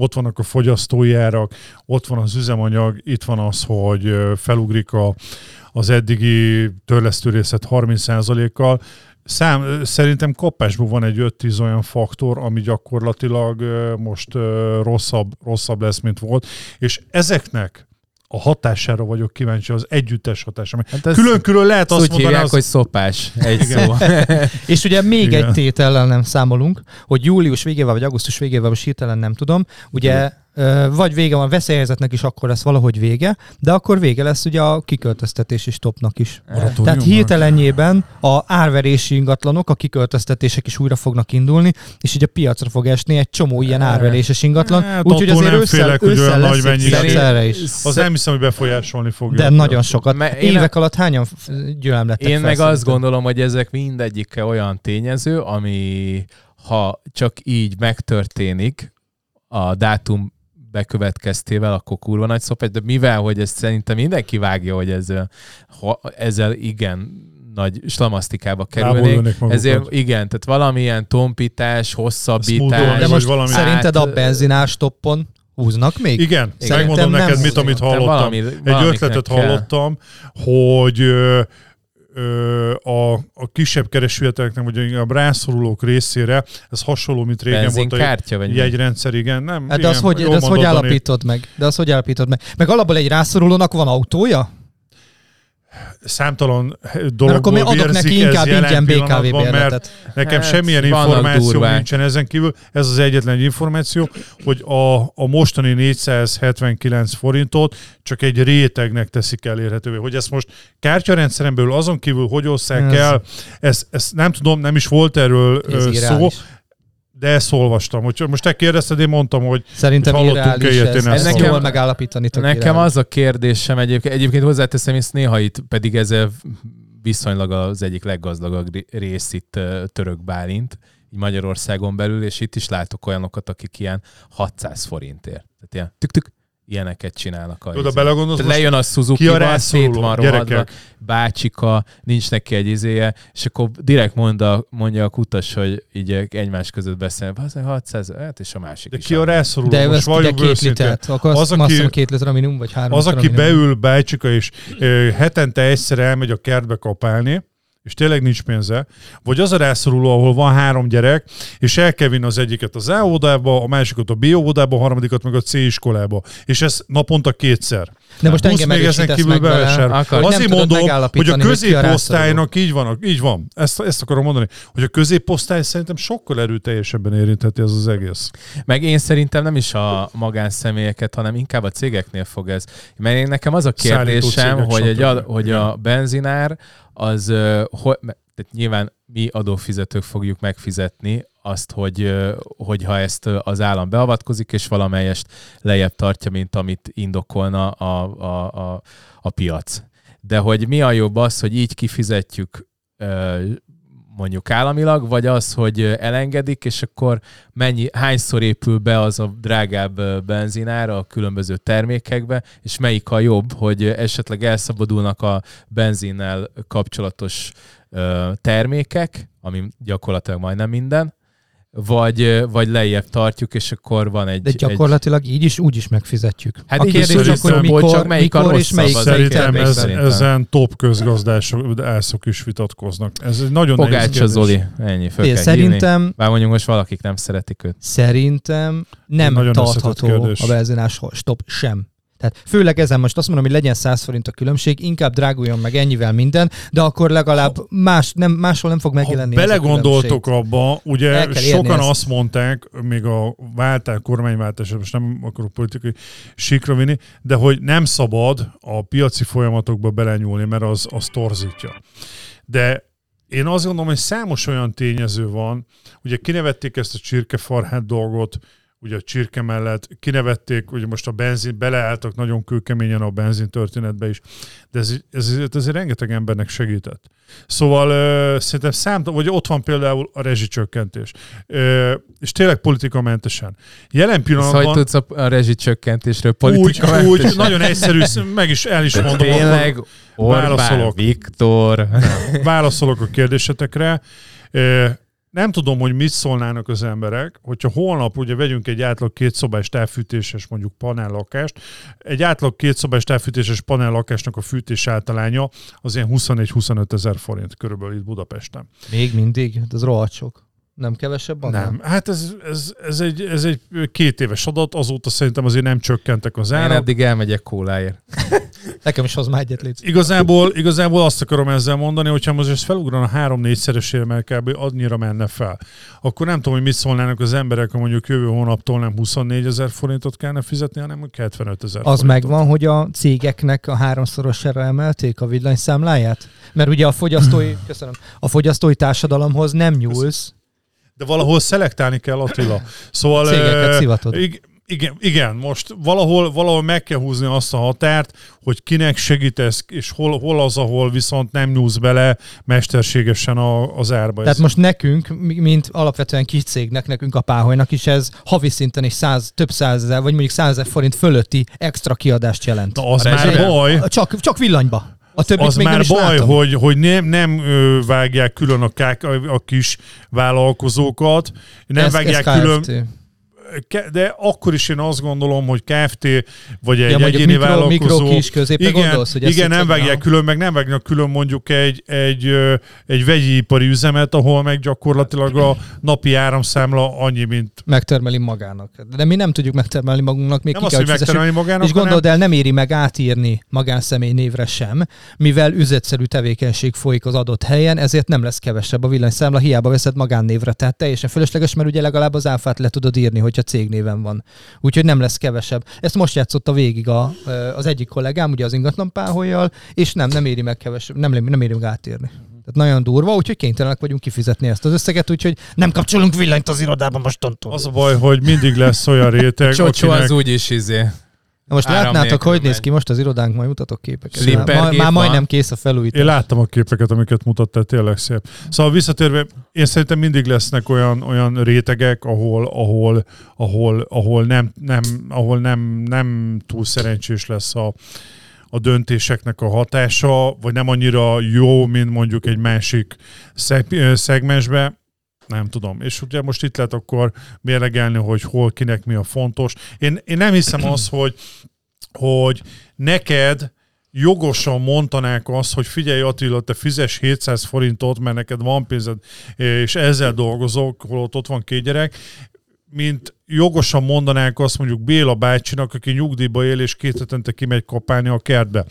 ott vannak a fogyasztói árak, ott van az üzemanyag, itt van az, hogy felugrik a, az eddigi törlesztő részlet 30%-kal. Szám, szerintem kapásban van egy 5-10 olyan faktor, ami gyakorlatilag most rosszabb, rosszabb lesz, mint volt, és ezeknek a hatására vagyok kíváncsi, az együttes hatására. Hát ez- Külön-külön lehet Ezt azt úgy hívják, mondani, az, hogy szopás. Egy Igen. szó. És ugye még Igen. egy tétellel nem számolunk, hogy július végével vagy augusztus végével, most hirtelen nem tudom, ugye ö, vagy vége van, a veszélyhelyzetnek is akkor lesz valahogy vége, de akkor vége lesz ugye a kiköltöztetési stopnak is. Moratóriumban? Tehát hirtelenjében a árverési ingatlanok, a kiköltöztetések is újra fognak indulni, és így a piacra fog esni egy csomó ilyen árveréses ingatlan. Hát Úgyhogy azért nem ősszel, félek, hogy ősszel olyan lesz nagy mennyiség. is. az nem hiszem, hogy befolyásolni fogja. De nagyon sokat. Mert én Évek alatt hányan gyülemlettek Én fel meg azt szerintem? gondolom, hogy ezek mindegyike olyan tényező, ami ha csak így megtörténik a dátum bekövetkeztével, akkor kurva nagy szopás, de mivel, hogy ezt szerintem mindenki vágja, hogy ezzel, ha, ezzel igen nagy slamasztikába kerülnék. Ezért igen, tehát valamilyen tompítás, hosszabbítás. De most valami- szerinted a át- benzinás toppon húznak még? Igen, Szerintem megmondom neked, mit, amit hallottam. valami- Egy ötletet kell. hallottam, hogy a, a kisebb keresőjeteknek, vagy inkább rászorulók részére, ez hasonló, mint régen volt a benzinkártya, vagy jegyrendszer, igen, nem? Hát de igen, az hogy, de az hogy állapítod meg? De az hogy állapítod meg? Meg alapból egy rászorulónak van autója? Számtalan Mert dologból akkor mi adok neki ez inkább jelen ingyen BKV pillanatban, mert nekem Hát, semmilyen információ nincsen ezen kívül. Ez az egyetlen egy információ, hogy a, a mostani 479 forintot csak egy rétegnek teszik elérhetővé. Hogy ezt most kártyarendszeren belül azon kívül hogy osszák Ez- el, ezt, ezt nem tudom, nem is volt erről Ez szó, irreális. De ezt olvastam. Úgyhogy most te kérdezted, én mondtam, hogy Szerintem Hogy hallottunk irreális ilyet, ez. én ezt ezt jól nekem- megállapítani. Nekem irreális. az a kérdésem egyébként, egyébként hozzáteszem, és néha itt pedig ezzel viszonylag az egyik leggazdagabb ré- rész itt török Bálint, így Magyarországon belül, és itt is látok olyanokat, akik ilyen 600 forintért. Tehát ilyen tük-tük, ilyeneket csinálnak. A oda belegondolsz, lejön a ki a Suzuki-val, szét rászoruló van rohadva, gyerekek? bácsika, nincs neki egy izéje, és akkor direkt mondja, mondja a kutas, hogy így egymás között beszél, az 600, hát és a másik De is. ki a rászoruló? De most valljuk két őszintén. litert, akkor Az, aki- két liter a minimum, vagy három Az, aki minimum. beül Bácsika és ö, hetente egyszer elmegy a kertbe kapálni, és tényleg nincs pénze, vagy az a rászoruló, ahol van három gyerek, és el kell vinni az egyiket az A óvodába, a másikat a B óvodába, a harmadikat meg a C iskolába. És ez naponta kétszer. De most engem még ezen kívül nem Azért mondom, hogy a középosztálynak így van, így van. Ezt, ezt akarom mondani, hogy a középosztály szerintem sokkal erőteljesebben érintheti ez az egész. Meg én szerintem nem is a magánszemélyeket, hanem inkább a cégeknél fog ez. Mert én nekem az a kérdésem, hogy, egy, hogy a benzinár az, hogy, tehát nyilván mi adófizetők fogjuk megfizetni azt, hogy, ö, hogyha ezt az állam beavatkozik, és valamelyest lejjebb tartja, mint amit indokolna a, a, a, a piac. De hogy mi a jobb az, hogy így kifizetjük mondjuk államilag, vagy az, hogy elengedik, és akkor mennyi, hányszor épül be az a drágább benzinára a különböző termékekbe, és melyik a jobb, hogy esetleg elszabadulnak a benzinnel kapcsolatos termékek, ami gyakorlatilag majdnem minden, vagy, vagy lejjebb tartjuk, és akkor van egy... De gyakorlatilag így is, úgy is megfizetjük. Hát a kérdés csak, hogy mikor, csak melyik a mikor és rosszabb melyik az Szerintem ez, szerintem. ezen top közgazdászok is vitatkoznak. Ez egy nagyon nehéz Pogácsa kérdés. Zoli, ennyi, föl Én kell hívni. szerintem, Bár mondjuk most valakik nem szeretik őt. szerintem nem Nagyon tartható a benzinás stop sem. Tehát főleg ezen most azt mondom, hogy legyen 100 forint a különbség, inkább dráguljon meg ennyivel minden, de akkor legalább más, nem, máshol nem fog Ha megjelenni. ez a belegondoltok abba, ugye sokan ezt. azt mondták, még a váltás, kormányváltás, most nem akarok politikai síkra vinni, de hogy nem szabad a piaci folyamatokba belenyúlni, mert az, az torzítja. De én azt gondolom, hogy számos olyan tényező van, ugye kinevették ezt a csirkefarhát dolgot, ugye a csirke mellett, kinevették, ugye most a benzin, beleálltak nagyon kőkeményen a benzin történetbe is, de ez, ez, ez azért rengeteg embernek segített. Szóval ö, szerintem számtalan, vagy ott van például a rezsicsökkentés. Ö, és tényleg politikamentesen. Jelen pillanatban tudsz a, a rezsicsökkentésről úgy, politika úgy, nagyon egyszerű, meg is el is mondom. Tényleg, Orbán válaszolok. Viktor. válaszolok a kérdésetekre. Ö, Nem tudom, hogy mit szólnának az emberek, hogyha holnap ugye vegyünk egy átlag kétszobás távfűtéses mondjuk panellakást, egy átlag kétszobás távfűtéses panellakásnak a fűtés általánya az ilyen 24-25 ezer forint körülbelül itt Budapesten. Még mindig? Hát Ez rohadt sok. Nem kevesebb annál? Nem, hát ez, ez, ez, egy, ez egy két éves adat, azóta szerintem azért nem csökkentek az Én árak. eddig elmegyek kóláért. Nekem is hoz már egyet légy. Igazából, igazából azt akarom ezzel mondani, hogyha most ez felugran a három-négyszeresére, mert kb. annyira menne fel, akkor nem tudom, hogy mit szólnának az emberek, ha mondjuk jövő hónaptól nem 24 ezer forintot kellene fizetni, hanem 75 ezer Az forintot. megvan, hogy a cégeknek a háromszorosára emelték a villanyszámláját? Mert ugye a fogyasztói, köszönöm, a fogyasztói társadalomhoz nem nyúlsz, De valahol szelektálni kell, Attila. Szóval... cégeket szivatod. Ig- igen, igen, most valahol, valahol meg kell húzni azt a határt, hogy kinek segítesz, és hol, hol az, ahol viszont nem nyúlsz bele mesterségesen a, az árba. Tehát Ez- most nekünk, mi- mint alapvetően kis cégnek, nekünk a páholynak is ez havi szinten is száz, több százezer, vagy mondjuk százezer forint fölötti extra kiadást jelent. Na, az A már baj. Csak, csak villanyba. A többit az még nem már is baj, látom. hogy, hogy nem, nem vágják külön a, kák, a, a kis vállalkozókat, nem Ez- vágják ez külön, KFT. De akkor is én azt gondolom, hogy KFT vagy egy Ja, egyéni mikro, vállalkozó, mikro, kis, középre igen, gondolsz, hogy igen nem vágják külön, meg nem vágnak külön mondjuk egy, egy, egy vegyiipari üzemet, ahol meg gyakorlatilag a napi áramszámla annyi, mint megtermeli magának. De mi nem tudjuk megtermelni magunknak, még nem ki azt, kell, hogy hogy megtermelni magának, És gondold el, nem éri meg átírni magánszemély névre sem, mivel üzletszerű tevékenység folyik az adott helyen, ezért nem lesz kevesebb a villanyszámla, hiába veszed magánnévre. Tehát teljesen fölösleges, mert ugye legalább az áfát le tudod írni, hogyha cégnéven van. Úgyhogy nem lesz kevesebb. Ezt most játszotta végig a, az egyik kollégám, ugye az ingatlan páholyjal, és nem, nem éri meg kevesebb, nem, nem éri meg átírni. Tehát nagyon durva, úgyhogy kénytelenek vagyunk kifizetni ezt az összeget, úgyhogy nem kapcsolunk villanyt az irodában mostantól. az a baj, hogy mindig lesz olyan réteg, Csocsó akinek az úgyis izé. Na most Áram látnátok, nélkül hogy néz ki most az irodánk, majd mutatok képeket. Slipper Már, már van. majdnem kész a felújítás. Én láttam a képeket, amiket mutattál, tényleg szép. Szóval visszatérve, én szerintem mindig lesznek olyan, olyan rétegek, ahol, ahol, ahol, ahol, nem, nem, ahol nem, nem túl szerencsés lesz a, a döntéseknek a hatása, vagy nem annyira jó, mint mondjuk egy másik szeg- szegmensbe. Nem tudom. És ugye most itt lehet akkor mérlegelni, hogy hol, kinek mi a fontos. Én, én nem hiszem azt, hogy, hogy neked jogosan mondanák azt, hogy figyelj Attila, te fizes 700 forintot, mert neked van pénzed, és ezzel dolgozok, holott ott van két gyerek, mint jogosan mondanák azt mondjuk Béla bácsinak, aki nyugdíjba él, és két hetente kimegy kapálni a kertbe.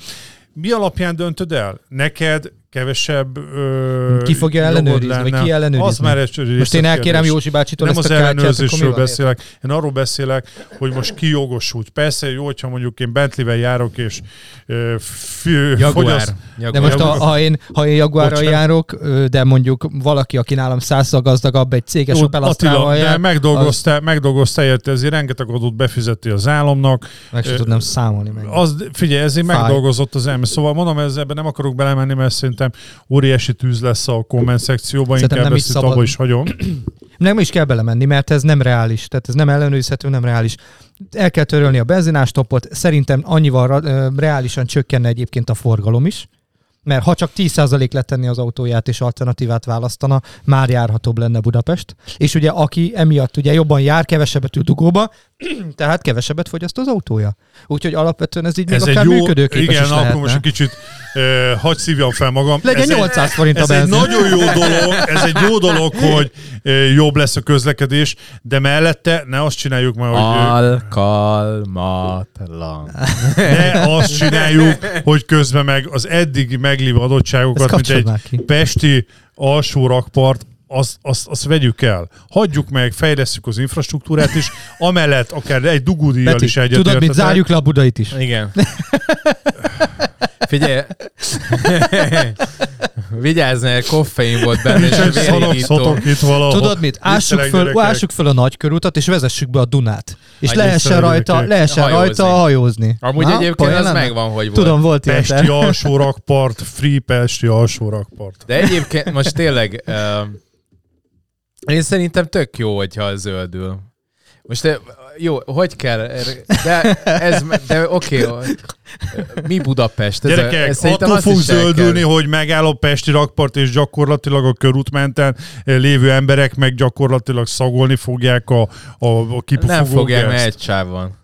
Mi alapján döntöd el? Neked kevesebb ö, Ki fogja ellenőrizni, vagy lenne? ki ellenőrizni? Az már egy Most én elkérem Józsi bácsitól Nem ezt az a kártyát, akkor mi ellenőrzésről beszélek, én arról beszélek, hogy most ki jogosult. Persze jó, hogyha mondjuk én Bentley-vel járok, és ö, fü- Jaguar. fogyaszt- Jaguar. De most, a, ha én, ha én Jaguarral járok, de mondjuk valaki, aki nálam százszor gazdagabb, egy céges Opel Attila, Astrával de jár, megdolgoztál, megdolgoztál érte, ezért rengeteg adót befizettél az államnak. meg sem tudnám számolni meg. Az, figyelj, ezért Fáj. megdolgozott az elme. Szóval mondom, ezzel ebben nem akarok belemenni, mert szerintem szerintem óriási tűz lesz a komment szekcióban, Szerintem inkább ezt itt szabad. abba is hagyom. Nem is kell belemenni, mert ez nem reális. Tehát ez nem ellenőrizhető, nem reális. El kell törölni a benzinástopot. Szerintem annyival reálisan csökkenne egyébként a forgalom is. Mert ha csak 10% letenni az autóját és alternatívát választana, már járhatóbb lenne Budapest. És ugye aki emiatt ugye jobban jár, kevesebbet ül dugóba, tehát kevesebbet fogyaszt az autója. Úgyhogy alapvetően ez így Ez még egy akár jó, működőképes igen, is akkor most egy kicsit uh, hagy szívjam fel magam. Legyen ez 800 forint a Ez egy nagyon jó dolog, ez egy jó dolog, hogy uh, jobb lesz a közlekedés, de mellette ne azt csináljuk már, hogy Alkalmatlan. ne azt csináljuk, hogy közben meg az eddig meglévő adottságokat, mint egy ki. pesti alsó rakpart, azt, azt, azt vegyük el. Hagyjuk meg, fejlesztjük az infrastruktúrát is, amellett akár egy dugódíjjal Beti, is egyet tudod mit, zárjuk le a budait is. Igen. Figyelj, vigyázz, mert koffein volt benne, és vérigító. szotok itt valahol. Tudod mit? Ássuk föl, ássuk föl a nagykörútat, és vezessük be a Dunát. És Hagyj lehessen rajta, lehessen Hajózni. rajta hajózni. Amúgy Na, egyébként az lenne? megvan, hogy volt. Tudom, volt ilyen. Pesti alsó rakpart, free Pesti alsó rakpart. De egyébként most tényleg uh, én szerintem tök jó, hogyha zöldül. Most eh, jó, hogy kell, de ez, de oké, okay, mi Budapest? Ez, Gyerekek, ez attól fog el kell- zöldülni, hogy megáll a Pesti rakpart, és gyakorlatilag a körútmenten lévő emberek meg gyakorlatilag szagolni fogják a, a, a kipufogó Nem fogják, mert egy csáv van.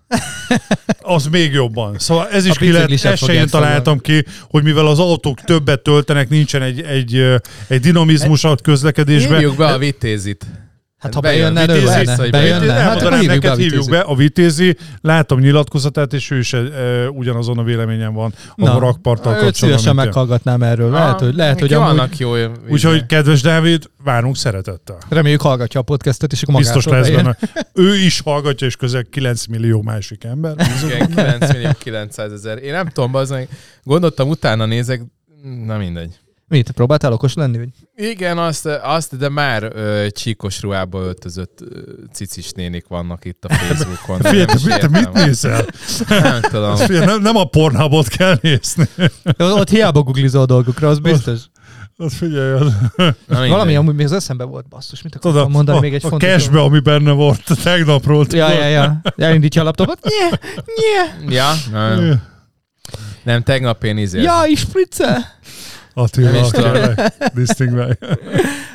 Az még jobban. Szóval ez is A ki biciklisek ezt se fogják én találtam ki, hogy mivel az autók többet töltenek, nincsen egy, egy, egy dinamizmus a közlekedésben. Hívjuk be a vitézit. Hát ha Bejön, bejönne, vitézi örülne. vissza, hogy Bejönne. bejön. Hát akkor hívjuk be a neked, hívjuk vitézit. be a vitézi, látom nyilatkozatát, és ő is e, ugyanazon a véleményen van a Na, rakparttal kapcsolatban. szívesen meghallgatnám erről. Lehet, hogy, lehet, hogy amúgy jó... Úgyhogy, kedves Dávid, várunk szeretettel. reméljük hallgatja a podcastet, és akkor Biztos lesz benne. Ő is hallgatja, és közel 9 millió másik ember. Igen, 9 millió 900 ezer. Én nem tudom, az gondoltam, utána nézek, na mindegy. Mit, próbáltál okos lenni? Vagy? Igen, azt, azt de már ö, csíkos ruhába öltözött ö, cicis nénik vannak itt a Facebookon. is te, te értem. mit nézel? Nem tudom. Figyelj, nem, nem a pornhubot kell nézni. Ott hiába googlizol dolgokra, az biztos. Az figyelj, az, Na. Valami amúgy még az eszembe volt, basszus. Mit akartam tudod, mondani a, még egy a fontos cashbe, ami benne volt tegnapról. Ja, ja, ja. Elindítja a laptopot. Nye, nye. Ja, nem, nem, tegnap én izé. Ja, is spritze. Attila, Nem is tudom. meg.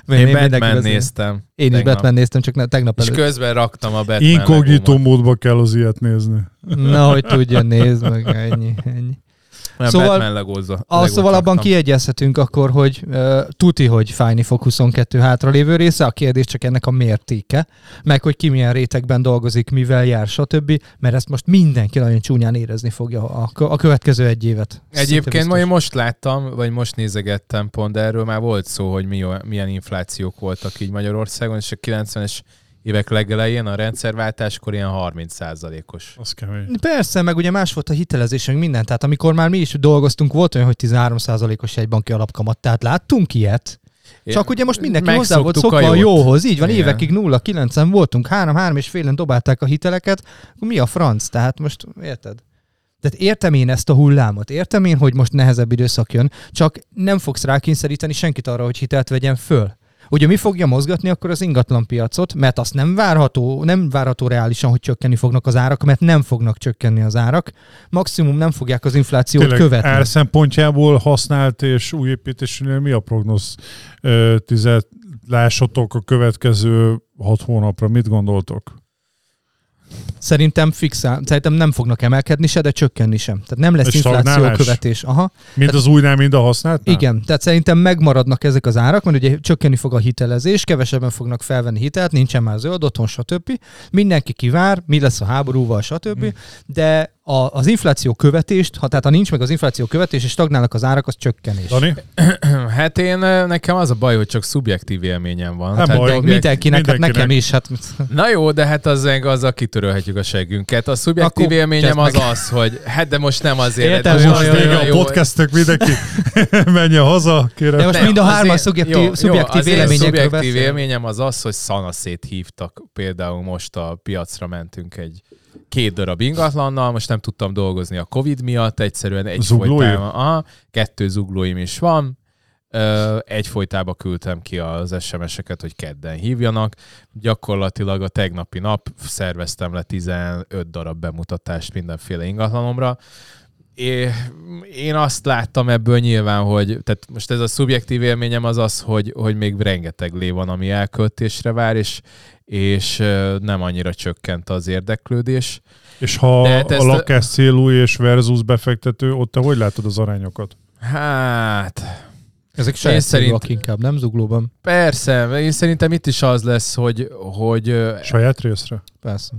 Én Batman néztem. Én is tegnap. Batman néztem, csak ne, tegnap És előtt. közben raktam a Batman Inkognitó módba kell az ilyet nézni. Na, hogy tudja, nézd meg, ennyi, ennyi. Nem, Szóval- Batman legózza. Ah, szóval abban kiegyezhetünk akkor, hogy uh, tuti, hogy fájni fog 22 hátralévő része, a kérdés csak ennek a mértéke, meg hogy ki milyen rétegben dolgozik, mivel jár, stb. Mert ezt most mindenki nagyon csúnyán érezni fogja a, a következő egy évet. Egyébként biztos. majd most láttam, vagy most nézegettem pont, de erről már volt szó, hogy mi, milyen inflációk voltak így Magyarországon, és a 90-es évek legelején a rendszerváltáskor ilyen 30%-os. Az kemény. Persze, meg ugye más volt a hitelezés, meg minden. Tehát amikor már mi is dolgoztunk, volt olyan, hogy 13%-os egy banki alapkamat. Tehát láttunk ilyet. Csak ugye most mindenki hozzá volt a szokva a jót. jóhoz. Így van, Igen. évekig 0-9-en voltunk, 3-3 és félen dobálták a hiteleket. Akkor mi a franc? Tehát most érted? Tehát értem én ezt a hullámot, értem én, hogy most nehezebb időszak jön, csak nem fogsz rákényszeríteni senkit arra, hogy hitelt vegyen föl. Ugye mi fogja mozgatni akkor az ingatlan piacot, mert azt nem várható, nem várható reálisan, hogy csökkenni fognak az árak, mert nem fognak csökkenni az árak. Maximum nem fogják az inflációt Tényleg követni. ár szempontjából használt és új építésűnél mi a prognosz? Ö, Tizet, lássatok a következő hat hónapra, mit gondoltok? Szerintem fixál, szerintem nem fognak emelkedni se, de csökkenni sem. Tehát nem lesz És infláció követés. Aha. Mind az újnál, mind a használtnál? Igen, tehát szerintem megmaradnak ezek az árak, mert ugye csökkenni fog a hitelezés, kevesebben fognak felvenni hitelt, nincsen már zöld otthon, stb. Mindenki kivár, mi lesz a háborúval, stb. Hmm. De a, az infláció követést, ha tehát ha nincs meg az infláció követés, és stagnálnak az árak, az csökkenés. Dani? Hát én, nekem az a baj, hogy csak szubjektív élményem van. Nem Tehát baj. De objek- mindenkinek, hát mindenkinek. nekem is, hát Na jó, de hát az azzal kitörölhetjük a seggünket. A szubjektív Akkor élményem az meg. az, hogy hát de most nem azért. Értem, Most jó, vége jó, a jó. podcastek, mindenki menjen haza, kérem. De most Nem, mind a az hárman szubjektív, jó, szubjektív jó, az én véleményekről szubjektív beszél. élményem az az, hogy szanaszét hívtak. Például most a piacra mentünk egy két darab ingatlannal, most nem tudtam dolgozni a Covid miatt, egyszerűen egy Zuglói? folytában. Aha, kettő zuglóim is van, Egyfolytában küldtem ki az SMS-eket, hogy kedden hívjanak. Gyakorlatilag a tegnapi nap szerveztem le 15 darab bemutatást mindenféle ingatlanomra. É- Én azt láttam ebből nyilván, hogy tehát most ez a szubjektív élményem az az, hogy, hogy még rengeteg lé van, ami elköltésre vár, és, és nem annyira csökkent az érdeklődés. És ha De te a lakás célú és versus befektető, ott te hogy látod az arányokat? Hát, Ezek saját szerint- inkább, nem zuglóban? persze, én szerintem itt is az lesz, hogy, hogy Saját részre? Persze.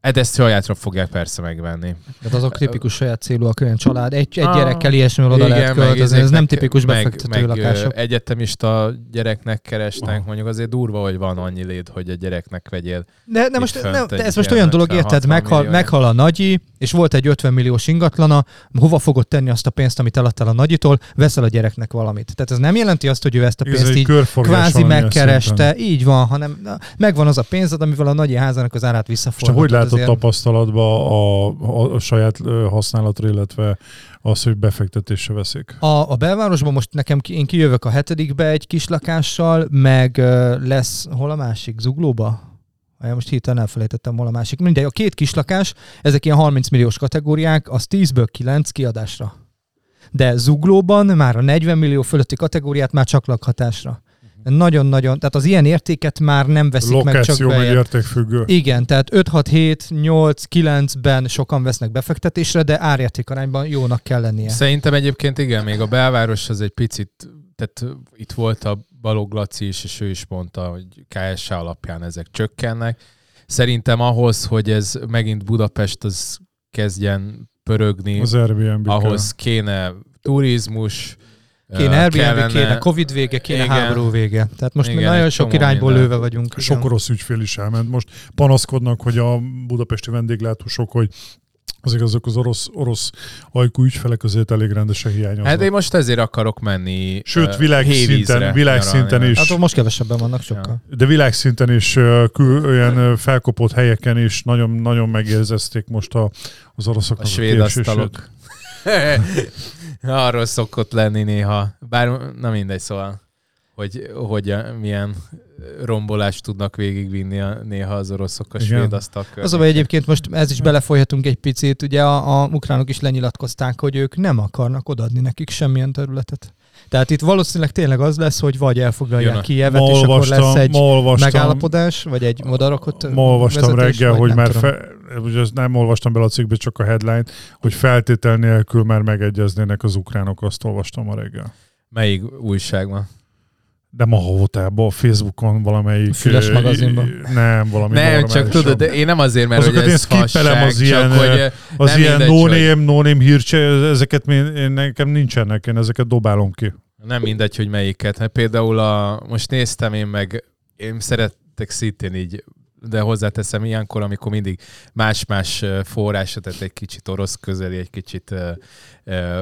Hát ezt sajátra fogják persze megvenni. Tehát azok tipikus saját célúak, olyan család, egy, egy Ah, gyerekkel ilyesmivel oda lehet költözni, ez nem tipikus befektető meg, lakások. Meg, ö, egyetemista gyereknek keresnek, Ah. mondjuk azért durva, hogy van annyi léd, hogy egy gyereknek vegyél. De, de most, fönt ne, egy de ez most olyan dolog, 50-60 érted, meghal, millió. meghal a nagyi, és volt egy 50 milliós ingatlana, hova fogod tenni azt a pénzt, amit eladtál a nagyitól, veszel a gyereknek valamit. Tehát ez nem jelenti azt, hogy ő ezt a Ez pénzt egy így kvázi megkereste, szinten. így van, hanem na, megvan az a pénzed, amivel a nagyi házának az árát visszafordítod. hogy látod azért. tapasztalatban a, a, a saját használatra, illetve az, hogy befektetésre veszik? A, a belvárosban most nekem, én kijövök a hetedikbe egy kis lakással, meg lesz, hol a másik, Zuglóba? Aj, most hirtelen elfelejtettem hol a másik. Mindegy, a két kis lakás, ezek ilyen 30 milliós kategóriák, az 10-ből 9 kiadásra. De Zuglóban már a 40 millió fölötti kategóriát már csak lakhatásra. Nagyon-nagyon, tehát az ilyen értéket már nem veszik meg csak Lokáció meg értékfüggő. Igen, tehát 5, 6, 7, 8, 9-ben sokan vesznek befektetésre, de árérték arányban jónak kell lennie. Szerintem egyébként igen, még a belváros az egy picit, tehát itt volt a Balog Laci is, és ő is mondta, hogy KSH alapján ezek csökkennek. Szerintem ahhoz, hogy ez megint Budapest az kezdjen pörögni, Az Airbnb ahhoz kéne turizmus, Kéne Airbnb, kéne Covid vége, kéne Igen. háború vége. Tehát most Igen, nagyon sok irányból minden. lőve vagyunk. igen. Sok orosz ügyfél is elment. Most panaszkodnak, hogy a budapesti vendéglátósok, hogy azok azok az orosz, orosz ajkú ügyfelek azért elég rendesen hiányoznak. Hát én most ezért akarok menni Sőt, világszinten- világszinten is. Hát most kevesebben vannak sokkal. De világszinten is kül, olyan felkopott helyeken is nagyon, nagyon megérzezték most a, az oroszoknak A svéd kiesését. asztalok. Arról szokott lenni néha. Bár na mindegy, szóval, hogy, hogy milyen rombolást tudnak végigvinni a, néha az oroszok a svéd asztal Az a egyébként most ez is belefolyhatunk egy picit, ugye a, a ukránok is lenyilatkozták, hogy ők nem akarnak odaadni nekik semmilyen területet. Tehát itt valószínűleg tényleg az lesz, hogy vagy elfoglalják Jön a- Kijevet, Ma és akkor lesz egy olvastam, megállapodás, vagy egy odarakott Ma olvastam vezetés, reggel, hogy már fe, ugye nem olvastam bele a cikkbe, csak a headline hogy feltétel nélkül már megegyeznének az ukránok, azt olvastam ma reggel. Melyik újságban? De ma a Facebookon valamelyik... Füles magazinban. Nem, valami Nem, csak tudod, de én nem azért, mert Azokat hogy én ez skippelem, fasság, az ilyen, csak hogy Az ilyen no-name, no-name hírcse, ezeket én, én, nekem nincsenek, én ezeket dobálom ki. Nem mindegy, hogy melyiket. Hát például a, most néztem én meg, én szerettek szintén így, de hozzáteszem ilyenkor, amikor mindig más-más forrás, tehát egy kicsit orosz közeli, egy kicsit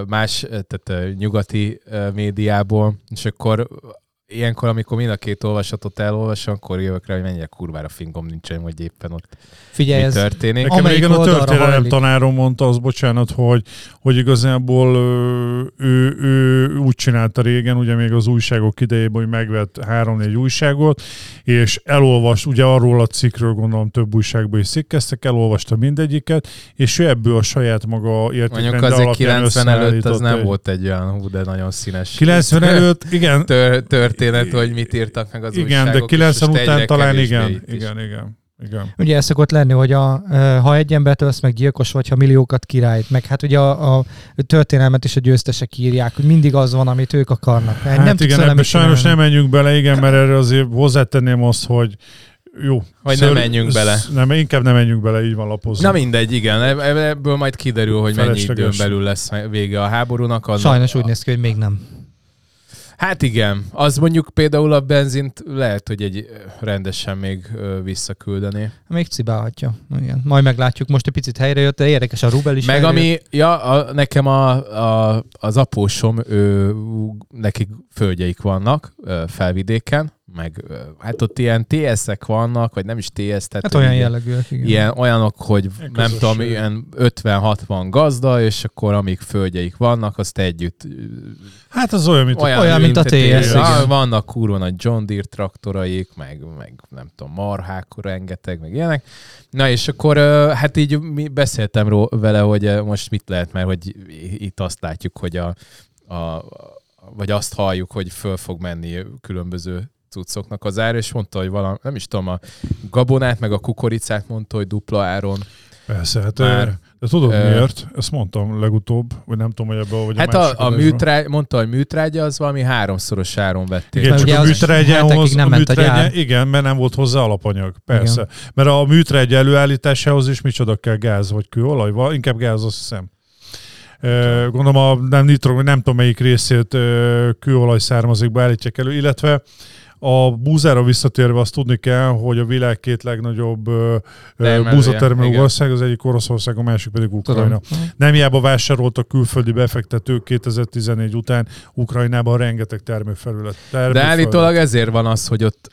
más, tehát nyugati médiából, és akkor ilyenkor, amikor mind a két olvasatot elolvasom, akkor jövök rá, hogy mennyire kurvára fingom nincsen, hogy éppen ott Figyelj, mi ez, történik. Nekem Amelyik régen a történelem hajlik. tanárom mondta, az bocsánat, hogy, hogy igazából ő, ő, úgy csinálta régen, ugye még az újságok idejében, hogy megvett három-négy újságot, és elolvas, ugye arról a cikkről gondolom több újságban is cikkeztek, elolvasta mindegyiket, és ő ebből a saját maga azért alapján 90 előtt az nem egy- volt egy olyan hú, de nagyon színes 90 előtt, igen, tör, történet, hogy mit írtak meg az igen, de újságok, és 90 most egyre után talán igen, is. igen, igen, igen. Ugye ez szokott lenni, hogy a, ha egy embert ölsz meg gyilkos vagy, ha milliókat királyt, meg hát ugye a, a történelmet is a győztesek írják, hogy mindig az van, amit ők akarnak. Hát nem igen, ebbe sajnos nem menjünk bele, igen, mert erre azért hozzátenném azt, hogy jó. Hogy ne menjünk bele. Nem, inkább nem menjünk bele, így van lapozni. Na mindegy, igen, ebb- ebből majd kiderül, hogy mennyi időn belül lesz vége a háborúnak. Annak, Sajnos úgy néz ki, hogy még nem. Hát igen, az mondjuk például a benzint lehet, hogy egy rendesen még visszaküldeni. Még cibálhatja. Igen. Majd meglátjuk, most egy picit helyre jött, de érdekes a Rubel is Meg helyre jött. ami, ja, a, nekem a, a, az apósom, ő, nekik földjeik vannak felvidéken, meg hát ott ilyen TS-ek vannak, vagy nem is TS, tehát Hát olyan ilyen- jellegűek, igen. Ilyen olyanok, hogy Ilyen nem tudom, ilyen 50-60 gazda, és akkor amíg földjeik vannak, azt együtt Hát az olyan, mint Olyan, mint a TS, igen. Vannak kurva nagy John Deere traktoraik, meg, meg nem tudom, marhák rengeteg, meg ilyenek. Na és akkor hát így mi beszéltem ró- vele, hogy most mit lehet, mert hogy itt azt látjuk, hogy a, a vagy azt halljuk, hogy föl fog menni különböző cuccoknak az ára, és mondta, hogy valami, nem is tudom, a gabonát, meg a kukoricát mondta, hogy dupla áron. Persze, hát Már- de tudod Ö- miért? Ezt mondtam legutóbb, vagy nem tudom, hogy ebből, vagy Hát a, a, a műtrágy, mondta, hogy műtrágya az valami háromszoros áron vették. Igen, csak a műtrágyához, nem a ment a műtrágya, gyár. igen, mert nem volt hozzá alapanyag, persze. Igen. Mert a műtrágy előállításához is micsoda kell gáz vagy kőolaj, Val- inkább gáz, azt hiszem. Gondolom a nem, nitro, nem tudom melyik részét kőolaj származékba állítják elő, illetve a búzára visszatérve azt tudni kell, hogy a világ két legnagyobb búzatermelő ország, az egyik Oroszország, a másik pedig Ukrajna. Tudom. Nem hiába vásároltak külföldi befektetők 2014 után Ukrajnában rengeteg termőfelület. De termőföldet. állítólag ezért van az, hogy ott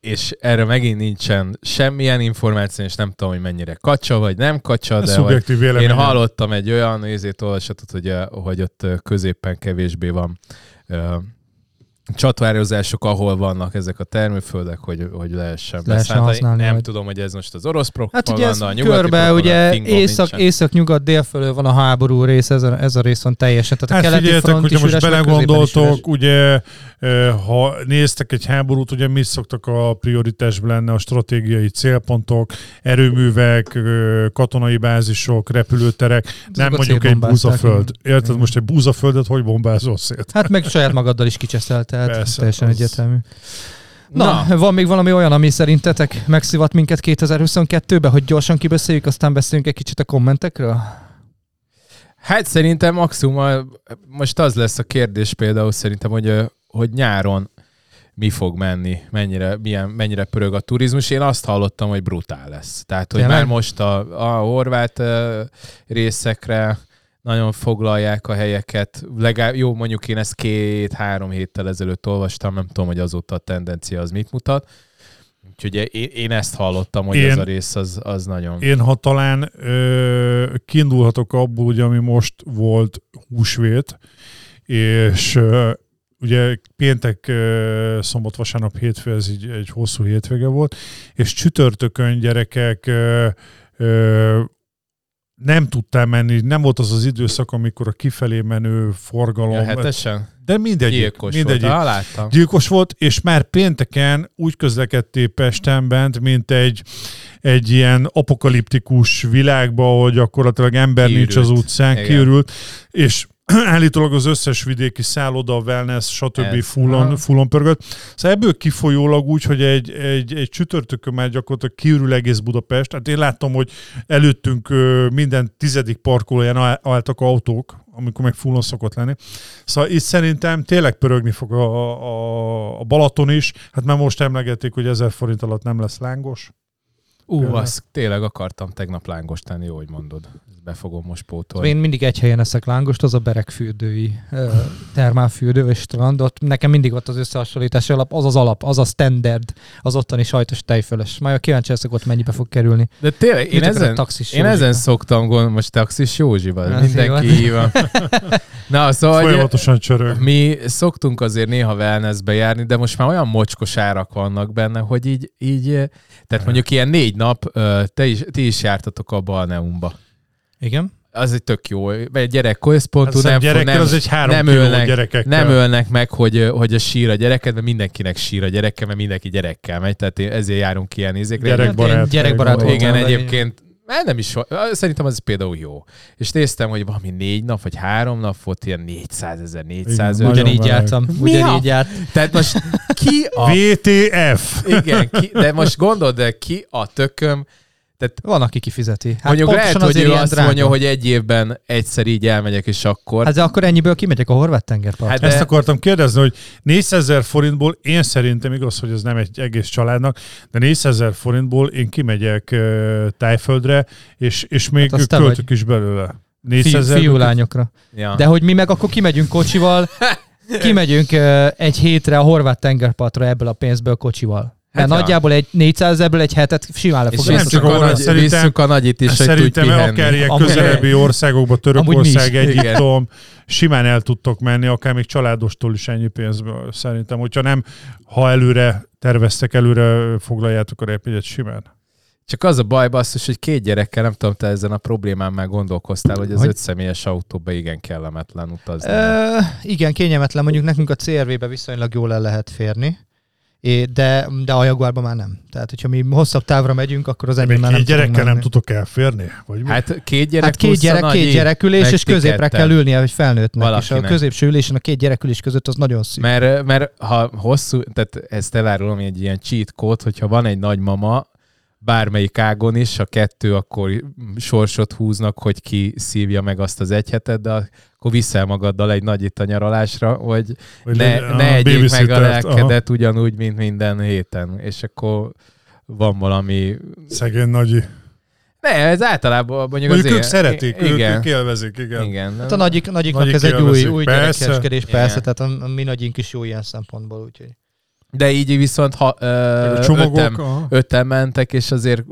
és erre megint nincsen semmilyen információ, és nem tudom, hogy mennyire kacsa, vagy nem kacsa, de vélemény. én hallottam egy olyan nézét, olvasatot, hogy, hogy ott középen kevésbé van csatvározások, ahol vannak ezek a termőföldek, hogy, hogy lehessen Lehessen használni Nem majd. tudom, hogy ez most az orosz Hát ugye ez propaganda, a nyugati körbe, propaganda, ugye észak, nincsen. észak, nyugat, dél fölől van a háború rész, ez a, ez a rész van teljesen. Tehát a Hát keleti figyeljetek, front hogyha is most belegondoltok, ugye, ha néztek egy háborút, ugye mit szoktak a prioritásban lenne a stratégiai célpontok, erőművek, katonai bázisok, repülőterek, nem Azokat mondjuk egy búzaföld. Érted, most egy búzaföldet hogy bombázol szét? Hát meg saját magaddal is kicseszel, tehát Persze, teljesen az- egyértelmű. Na, Na. Van még valami olyan, ami szerintetek megszivat minket 2022-ben, hogy gyorsan kibeszéljük, aztán beszéljünk egy kicsit a kommentekről? Hát szerintem maximum a, most az lesz a kérdés például szerintem, hogy, hogy nyáron mi fog menni, mennyire, milyen, mennyire pörög a turizmus. Én azt hallottam, hogy brutál lesz. Tehát, hogy Tényleg? már most a, a horvát részekre nagyon foglalják a helyeket. Legalább, jó, mondjuk én ezt két-három héttel ezelőtt olvastam, nem tudom, hogy azóta a tendencia az mit mutat. Úgyhogy én, én ezt hallottam, hogy Én- ez a rész az, az nagyon... Én, ha talán ö, kiindulhatok abból, ugye, ami most volt húsvét, és ö, ugye péntek, ö, szombat, vasárnap, hétfő, ez így egy hosszú hétvége volt, és csütörtökön gyerekek ö, ö, nem tudtál menni, nem volt az az időszak, amikor a kifelé menő forgalom, Ja, hetesen? de mindegyik, Gyilkos mindegyik. volt. Ah, láttam. Gyilkos volt, és már pénteken úgy közlekedtél Pesten bent, mint egy, egy ilyen apokaliptikus világba, hogy gyakorlatilag ember Kiürült. nincs az utcán, Igen. kiürült, és állítólag az összes vidéki szálloda, wellness, stb. Fullon, fullon pörgött. Szóval ebből kifolyólag úgy, hogy egy, egy, egy csütörtökön már gyakorlatilag kiürül egész Budapest. Hát én láttam, hogy előttünk minden tizedik parkolóján áll- álltak autók, amikor meg fullon szokott lenni. Szóval itt szerintem tényleg pörögni fog a, a, a Balaton is. Hát már most emlegették, hogy 1000 forint alatt nem lesz lángos. Ú, Például. azt tényleg akartam tegnap lángos tenni, jó, hogy mondod. Be fogom most pótolni. Én mindig egy helyen eszek lángost, az a berekfürdői termálfürdő vagy strand, ott nekem mindig ott az összehasonlítási alap, az az alap, az a standard, az ottani sajtos tejfölös. Majd a kíváncsi leszek ott mennyibe fog kerülni. De tényleg, én ezen, taxis én ezen szoktam gondolni, most taxis Józsival, Az mindenki van. Na, szóval Folyamatosan csörög. mi szoktunk azért néha wellnessbe járni, de most már olyan mocskos árak vannak benne, hogy így, így eh, tehát mondjuk ilyen négy nap, te is, ti is jártatok a Balneumba. Igen? Az egy tök jó, egy gyerekközpontú, nem, gyerekkel nem, az egy három nem ölnek- gyerekekkel. nem ölnek meg, hogy, hogy a sír a gyereket, mert mindenkinek sír a gyereke, mert mindenki gyerekkel megy, tehát ezért járunk ilyen nézékre. Gyerekbarát. Én gyerekbarát Igen. Igen, egyébként Hát nem is, szerintem az például jó. És néztem, hogy valami négy nap, vagy három nap volt ilyen 400 ezer, 400 Igen, ezer. Ugyanígy meleg. jártam. Mi a- Ugyanígy járt. Tehát most ki a... VTF! Igen, ki, de most gondold, de ki a tököm, Van, aki kifizeti. Hát mondjuk lehet, hogy ő azt drága. mondja, hogy egy évben egyszer így elmegyek, és akkor... Hát de akkor ennyiből kimegyek a horvát tengerpartra. Hát Hát, Ezt De- akartam kérdezni, hogy 400 ezer forintból én szerintem igaz, hogy ez nem egy egész családnak, de 400 ezer forintból én kimegyek uh, tájföldre, és, és még Hát költök is belőle. 400 fiú, fiú lányokra. ja. De hogy mi meg akkor kimegyünk kocsival, kimegyünk ö, egy hétre a horvát tengerpartra ebből a pénzből kocsival. Mert Hát ja. nagyjából egy 400 ebből egy hetet simán le És fog nem csak a, arra, nagy, szerintem- a nagyit is, hogy Szerintem pihenni. akár ilyen Amúgy- közelebbi országokba, Törökország. Egyiptom, simán el tudtok menni, akár még családostól is ennyi pénzből. Szerintem, hogyha nem, ha előre terveztek, előre foglaljátok a repjegyet simán. Csak az a baj, basszus, hogy két gyerekkel, nem tudom, te ezen a problémán már gondolkoztál, hogy az Hogy? öt személyes autóba igen kellemetlen utazni. Ö, igen, kényelmetlen. Mondjuk nekünk a CRV-be viszonylag jól el lehet férni. É, de, de a Jaguarban már nem. Tehát, hogyha mi hosszabb távra megyünk, akkor az Még enyémmel nem gyerekkel nem tudok elférni? Vagy mi? Hát két gyerek Hát két gyerek, két gyerekülés, és középre kell ülnie, hogy felnőttnek. És a Valakinek. középső ülésen a két gyerekülés között az nagyon szűk. Mert, mert ha hosszú, tehát ezt elárulom, egy ilyen cheat code, hogyha van egy nagymama, bármelyik ágon is, a kettő akkor sorsot húznak, hogy ki szívja meg azt az egy hetet, de akkor viszel magaddal egy nagy itt a nyaralásra, hogy Vagy ne, le- ne a egyék meg a babysittert, aha. lelkedet ugyanúgy, mint minden héten. És akkor van valami... Szegény nagyi. Ne, ez általában mondjuk, Mondjuk az ők én- szeretik, ők, igen, ők élvezik, igen. igen. Hát a nagyik, nagyiknak Nagyik ez egy új, új persze. gyerekeskedés, Igen. persze, tehát a, a mi nagyink is jó ilyen szempontból, úgyhogy. De így viszont ha, ö, csomagok, öten, aha. öten mentek, és azért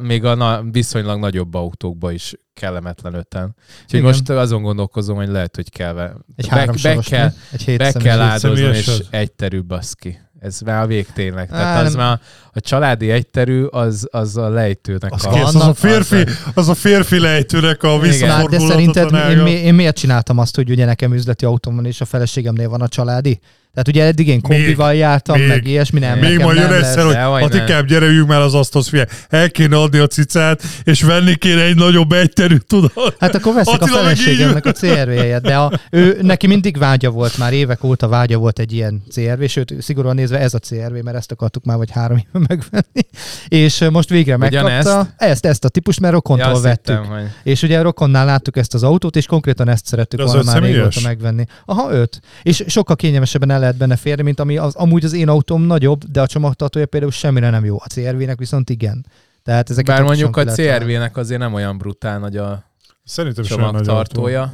még a na, viszonylag nagyobb autókba is kellemetlen öten. Úgyhogy Igen. most azon gondolkozom, hogy lehet, hogy kell be, Egy be, be kell, ne? egy hét be személyes. kell áldoznom, és az? egyterű baszki. Ez már a vég tényleg. Á, Tehát az nem- már a családi egyterű, az, az a lejtőnek Az, a... ki, az, a férfi, az a férfi lejtőnek a Na, de szerinted én, mi, én miért csináltam azt, hogy ugye nekem üzleti autóm van, és a feleségemnél van a családi? Tehát ugye eddig én kombival jártam, még- meg ilyesmi, nem, Még nekem majd jön egyszer, lesz. hogy majd Atikám, gyere, üljünk már az asztalhoz, figyelj, el kéne adni a cicát, és venni kéne egy nagyobb egyterűt, tudod? Hát akkor veszek a Attila így feleségemnek a CRV-jegyet, de a, ő, neki mindig vágya volt, már évek óta vágya volt egy ilyen CRV, sőt, szigorúan nézve ez a CRV, mert ezt akartuk már vagy három éve megvenni. És most végre megkapta Ugyanezt? ezt, ezt a típust, mert Ja, rokontól azt vettük. hittem, hogy... És ugye a rokonnál láttuk ezt az autót, és konkrétan ezt szerettük volna már régóta megvenni. Aha, öt. És sokkal kényelmesebben el lehet benne férni, mint ami az, amúgy az én autóm nagyobb, de a csomagtartója például semmire nem jó. A CRV-nek viszont igen. Tehát ezeket Bár mondjuk a. CRV-nek azért nem olyan brutál nagy a Szerintem Csomagtartója.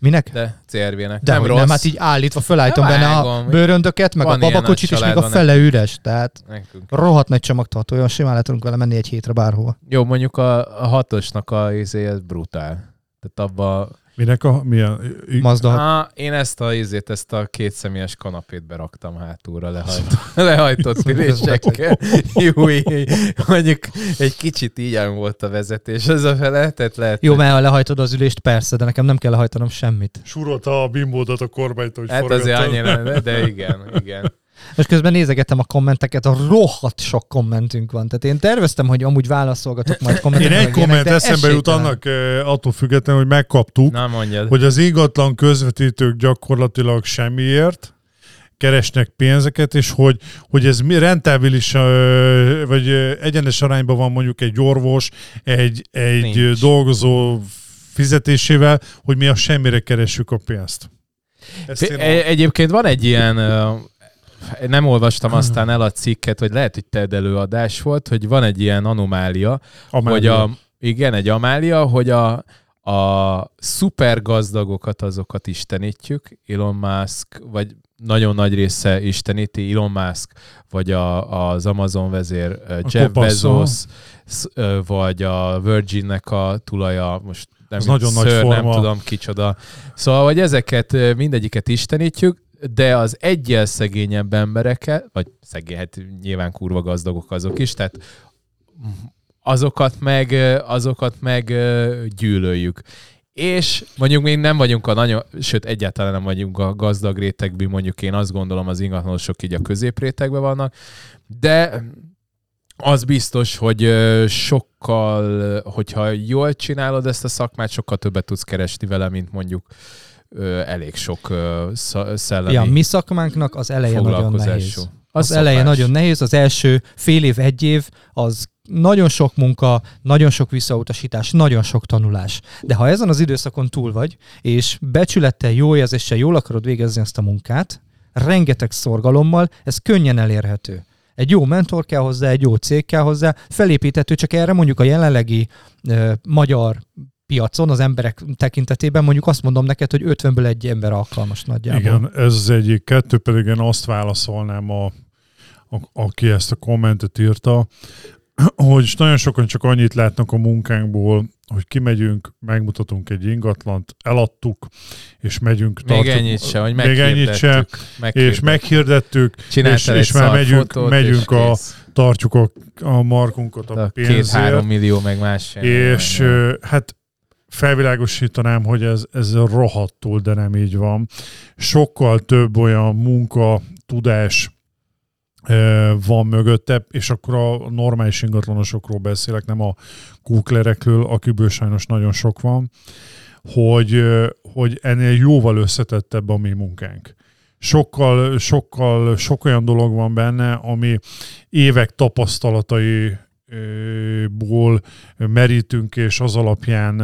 Minek? de CRV-nek. De nem rossz. nem, hát így állítva fölállítom Nem benne a bőröndöket, meg Van a babakocsit, és még a fele üres. Tehát Nekünk. rohadt nagy csomagtartója, simán le tudunk vele menni egy hétre bárhova. Jó, mondjuk a, a hatosnak a izé, ez brutál. Tehát abba... Minek a, milyen? I- Mazda. Ah, én ezt a izét, ezt a kétszemélyes kanapét beraktam hátulra lehajtott, lehajtott ülésekkel. Jó, így- mondjuk egy kicsit ilyen volt a vezetés ez a fele, tehát lehet, Jó, mert ha lehajtod az ülést, persze, de nekem nem kell lehajtanom semmit. Surolta a bimbódat a kormányt, hogy Hát azért forgattad. annyira, de, de igen, igen. Most közben nézegettem a kommenteket, a rohadt sok kommentünk van. Tehát én terveztem, hogy amúgy válaszolgatok majd Én kommenteket. egy komment eszembe jut annak eh, attól függetlenül, hogy megkaptuk, Na mondjad. hogy az ingatlan közvetítők gyakorlatilag semmiért keresnek pénzeket, és hogy, hogy ez mi rentábilis, ö, vagy ö, egyenes arányban van mondjuk egy orvos, egy, egy Nincs. dolgozó fizetésével, hogy mi a semmire keressük a pénzt. Ezt én E- Egyébként van egy ilyen, nem olvastam aztán el a cikket, hogy lehet, hogy TED előadás volt, hogy van egy ilyen anomália, hogy a, igen, egy amália, hogy a, a szuper gazdagokat azokat istenítjük, Elon Musk, vagy nagyon nagy része isteníti Elon Musk, vagy a, az Amazon vezér Jeff. Bezos, vagy a Virginnek a tulaja, most nem, Az nagyon nagy Sir, nem forma. tudom kicsoda. Szóval, hogy ezeket mindegyiket istenítjük, de az egyel szegényebb embereket, vagy szegény, hát nyilván kurva gazdagok azok is, tehát azokat meg, azokat meg gyűlöljük. És mondjuk még nem vagyunk a nagyon, sőt egyáltalán nem vagyunk a gazdag rétegben, mondjuk én azt gondolom az ingatlanosok így a középrétegben vannak, de az biztos, hogy sokkal, hogyha jól csinálod ezt a szakmát, sokkal többet tudsz keresni vele, mint mondjuk elég sok szellemi Ja, mi szakmánknak az eleje nagyon nehéz. Az eleje nagyon nehéz, az első fél év, egy év, az nagyon sok munka, nagyon sok visszautasítás, nagyon sok tanulás. De ha ezen az időszakon túl vagy, és becsülettel, jó érzéssel jól akarod végezni ezt a munkát, rengeteg szorgalommal, ez könnyen elérhető. Egy jó mentor kell hozzá, egy jó cég kell hozzá, felépíthető, csak erre mondjuk a jelenlegi ö, magyar piacon, az emberek tekintetében mondjuk azt mondom neked, hogy 50-ből egy ember alkalmas nagyjából. Igen, ez az egyik. Kettő pedig én azt válaszolnám, a, a, aki ezt a kommentet írta, hogy nagyon sokan csak annyit látnak a munkánkból, hogy kimegyünk, megmutatunk egy ingatlant, eladtuk, és megyünk. Még ennyit se, hogy még ennyit se, és meghirdettük, és, és már megyünk, megyünk a, tartjuk a, a markunkat a, a pénzért. Két-három millió, meg más sem. És nem. hát felvilágosítanám, hogy ez, ez rohadtul, de nem így van. Sokkal több olyan munka, tudás, van mögötte, és akkor a normális ingatlanosokról beszélek, nem a kúklerekről, akiből sajnos nagyon sok van, hogy, hogy ennél jóval összetettebb a mi munkánk. Sokkal, sokkal, sok olyan dolog van benne, ami évek tapasztalatai ból merítünk, és az alapján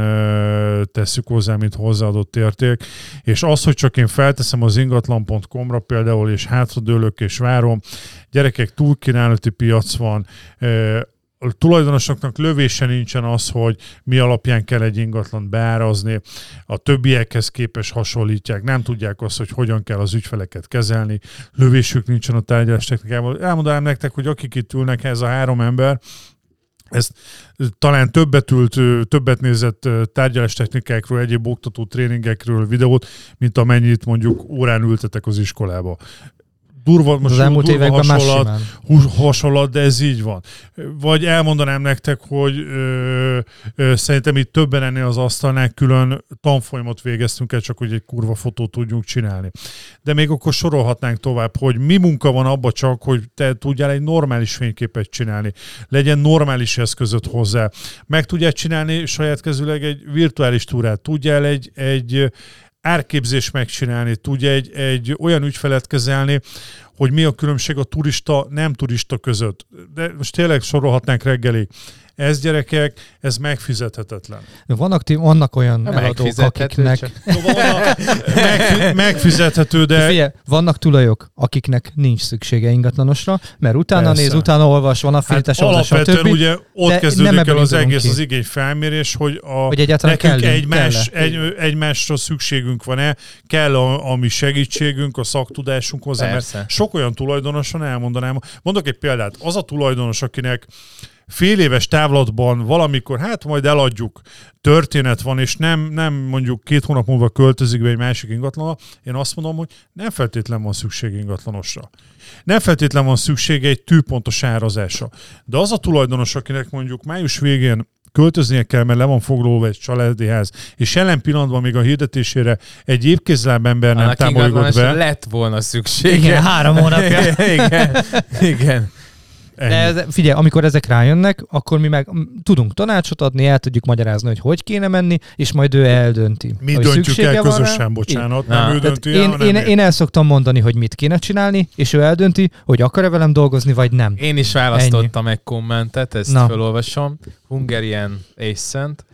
tesszük hozzá, mint hozzáadott érték. És az, hogy csak én felteszem az ingatlan.com-ra például, és hátradőlök és várom, gyerekek, túlkínálati piac van, a tulajdonosoknak lövése nincsen az, hogy mi alapján kell egy ingatlan beárazni, a többiekhez képes hasonlítják, nem tudják azt, hogy hogyan kell az ügyfeleket kezelni, lövésük nincsen a tárgyalás technikával. Elmondanám nektek, hogy akik itt ülnek, ez a három ember, ezt talán többet ült, többet nézett tárgyalás technikákról, egyéb oktató tréningekről videót, mint amennyit mondjuk órán ültetek az iskolába durva, most az elmúlt durva években hasonlat, hasonlat, de ez így van. Vagy elmondanám nektek, hogy ö, ö, szerintem itt többen ennél az asztalnál külön tanfolyamot végeztünk el, csak hogy egy kurva fotót tudjunk csinálni. De még akkor sorolhatnánk tovább, hogy mi munka van abba csak, hogy te tudjál egy normális fényképet csinálni. Legyen normális eszközöt hozzá. Meg tudjál csinálni saját kezüleg egy virtuális túrát. Tudjál egy, egy, árképzés megcsinálni, tudja egy, egy olyan ügyfelet kezelni, hogy mi a különbség a turista, nem turista között. De most tényleg sorolhatnánk reggelig. Ez gyerekek, ez megfizethetetlen. Vannak, vannak olyan nem eladók, akiknek... Meg, megfizethető, de... Figyelj, vannak tulajok, akiknek nincs szüksége ingatlanosra, mert utána Persze. néz, utána olvas, van affinitás, hát alapvetően stb. ugye ott kezdődik el az egész ki. az igény felmérés, hogy, a, hogy egyáltalán nekünk kell, egymás, egy, egymásra szükségünk van-e, kell a, a mi segítségünk, a szaktudásunk hozzá, Persze. mert sok olyan tulajdonosan elmondanám, mondok egy példát, az a tulajdonos, akinek fél éves távlatban valamikor, hát majd eladjuk, történet van, és nem, nem mondjuk két hónap múlva költözik be egy másik ingatlanra, én azt mondom, hogy nem feltétlen van szükség ingatlanosra. Nem feltétlen van szüksége egy tűpontos árazásra. De az a tulajdonos, akinek mondjuk május végén költöznie kell, mert le van foglalva egy családi ház, és jelen pillanatban még a hirdetésére egy évkézláb ember nem támogatott be. lett volna szüksége. Igen, három hónapja. igen, igen. De ez, figyelj, amikor ezek rájönnek, akkor mi meg tudunk tanácsot adni, el tudjuk magyarázni, hogy hogy kéne menni, és majd ő eldönti. Mi döntjük el közösen, bocsánat, nem ő dönti én, el, én, én, én el szoktam mondani, hogy mit kéne csinálni, és ő eldönti, hogy akar-e velem dolgozni, vagy nem. Én is választottam Ennyi. egy kommentet, ezt Na. felolvasom. Hungarian Ascent.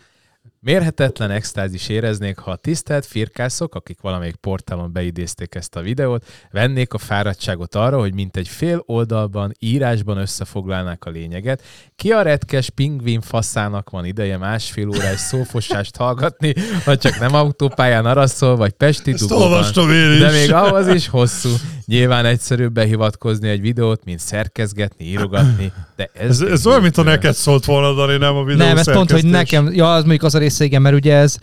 Mérhetetlen extázis éreznék, ha a tisztelt firkászok, akik valamelyik portálon beidézték ezt a videót, vennék a fáradtságot arra, hogy mint egy fél oldalban, írásban összefoglalnák a lényeget. Ki a retkes pingvin faszának van ideje másfél órás szófosást hallgatni, ha csak nem autópályán araszol, vagy Pesti dugóban. De még ahhoz is hosszú. Nyilván egyszerűbb behivatkozni egy videót, mint szerkezgetni, írogatni, de ez... Ez, ez olyan, mint a neked szólt volna, Dani, nem a videó Nem, ez pont, hogy nekem, ja, az mondjuk az a része, igen, mert ugye ez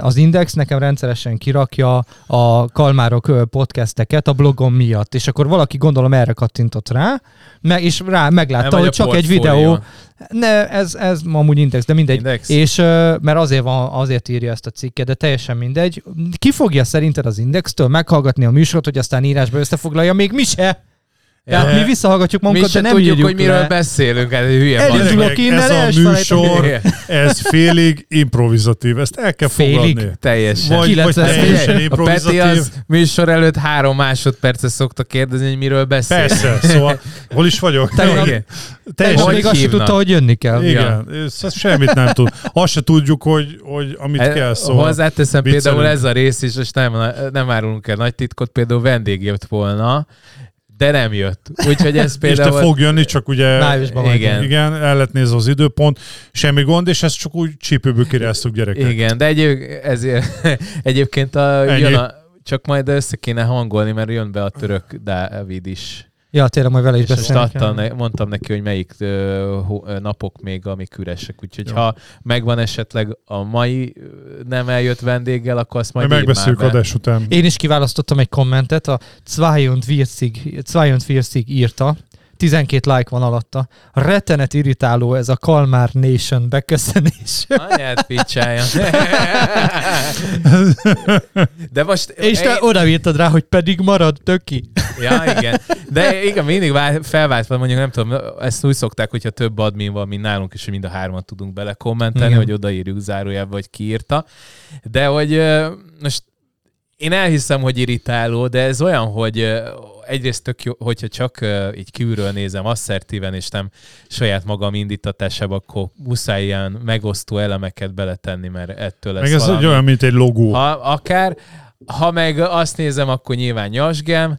az Index nekem rendszeresen kirakja a Kalmárok podcasteket a blogom miatt, és akkor valaki gondolom erre kattintott rá, meg, és rá meglátta, hogy csak egy videó. Ne, ez, ez amúgy Index, de mindegy. Index. És mert azért, van, azért írja ezt a cikket, de teljesen mindegy. Ki fogja szerinted az Indextől meghallgatni a műsort, hogy aztán írásba összefoglalja? Még mi se. Tehát mi visszahallgatjuk magunkat, de nem tudjuk, hogy miről le. beszélünk, ez hülye Elindulok innen, Ez a műsor, ez félig improvizatív, ezt el kell félig, fogadni. teljesen. Vagy, vagy teljesen improvizatív. A Peti az műsor előtt három másodpercet szokta kérdezni, hogy miről beszél. Persze, szóval hol is vagyok? Te, igen. Teljesen még azt sem tudta, hogy jönni kell. Igen, ja. ez, semmit nem tud. Azt se tudjuk, hogy, hogy amit e, kell szóval. Hozzáteszem például ez a rész is, és nem, nem árulunk el nagy titkot, például vendég jött volna, de nem jött. Úgyhogy ez És például... te fog jönni, csak ugye... Májusban majd. igen. Igen, el lett nézve az időpont, semmi gond, és ezt csak úgy csípőből kiráztuk gyerekek. Igen, de egyéb, ezért, egyébként a, Ennyi. jön a, csak majd össze kéne hangolni, mert jön be a török Dávid is. Ja, tényleg majd vele is És most beszélni mondtam neki, hogy melyik ö, ho, ö, napok még, amik üresek. Úgyhogy Jó. ha megvan esetleg a mai nem eljött vendéggel, akkor azt majd megbeszéljük adás után. Én is kiválasztottam egy kommentet, a 42 írta, 12 like van alatta. Rettenet irritáló ez a Kalmár Nation beköszönés. Anyát picsája. De most... És te oda írtad rá, hogy pedig marad töki. Ja, igen. De igen, mindig vál- felváltva, mondjuk nem tudom, ezt úgy szokták, hogyha több admin van, mint nálunk, és hogy mind a hárman tudunk bele kommentelni, Igen. hogy odaírjuk zárójelbe, hogy kiírta. De hogy most én elhiszem, hogy irritáló, de ez olyan, hogy egyrészt tök jó, hogyha csak így kívülről nézem asszertíven, és nem saját magam indítatásába, akkor muszáj ilyen megosztó elemeket beletenni, mert ettől lesz Meg ez valami. olyan, mint egy logó. Ha akár, ha meg azt nézem, akkor nyilván nyasgem,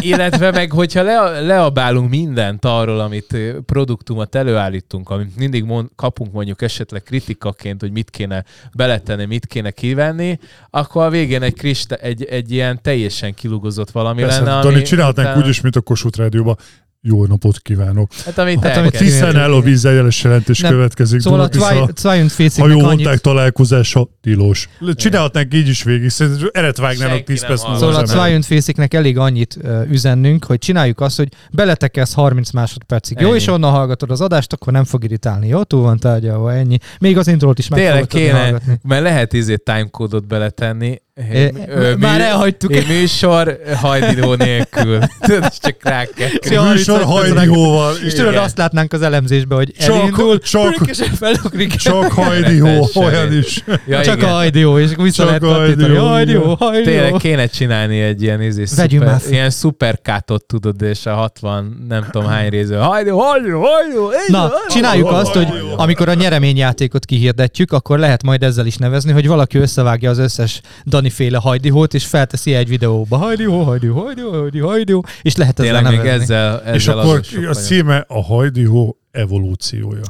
illetve meg, hogyha le, leabálunk mindent arról, amit ö, produktumot előállítunk, amit mindig mond, kapunk mondjuk esetleg kritikaként, hogy mit kéne beletenni, mit kéne kivenni, akkor a végén egy, krista, egy, egy ilyen teljesen kilugozott valami Persze, lenne, Dani, csinálhatnánk utána- úgy is, mint a Kossuth Rádióban. Jó napot kívánok. Hát amit, Hát, amit Tiszen el a vízzel jeles jelentés Nem. következik. Szóval a Dunakisza. 42 Hajóvonták annyit, találkozása tilos. Csinálhatnánk így is végig, szerintem eret vágnának Senki 10 nem perc múlva. Szóval a Faceknek elég annyit uh, üzennünk, hogy csináljuk azt, hogy beletekelsz 30 másodpercig. Jó, Ennyi. és onnan hallgatod az adást, akkor nem fog irritálni. Jó, túl van tárgyalva, ennyi. Még az intrót is meg Tényleg kéne, hallgatni. mert lehet izé timecode-ot beletenni. Ö, már mű- elhagytuk. Egy műsor hajdidó nélkül. Tudod, csak rá kell. Műsor 30 hajdióval. És tudod, azt látnánk az elemzésben, hogy Csak- elindul, csak- felugrik. Csak Rettensen. olyan is. Ja, Csak igen. a hajdió, és vissza Csak lehet igen. hajdió. Tényleg kéne csinálni egy ilyen, izé, szuper, ilyen szuperkátot, tudod, és a 60, nem tudom hány résző. Hajdó, hajdó, hajdó, Na, csináljuk azt, hogy amikor a nyereményjátékot kihirdetjük, akkor lehet majd ezzel is nevezni, hogy valaki összevágja az összes Dani féle hajdihót, és felteszi egy videóba. Hajdihó, hajdihó, hajdihó, hajdihó, hajdihó, és lehet ezzel Tényleg még ezzel, ezzel És akkor a vagyunk. címe a hajdió evolúciója.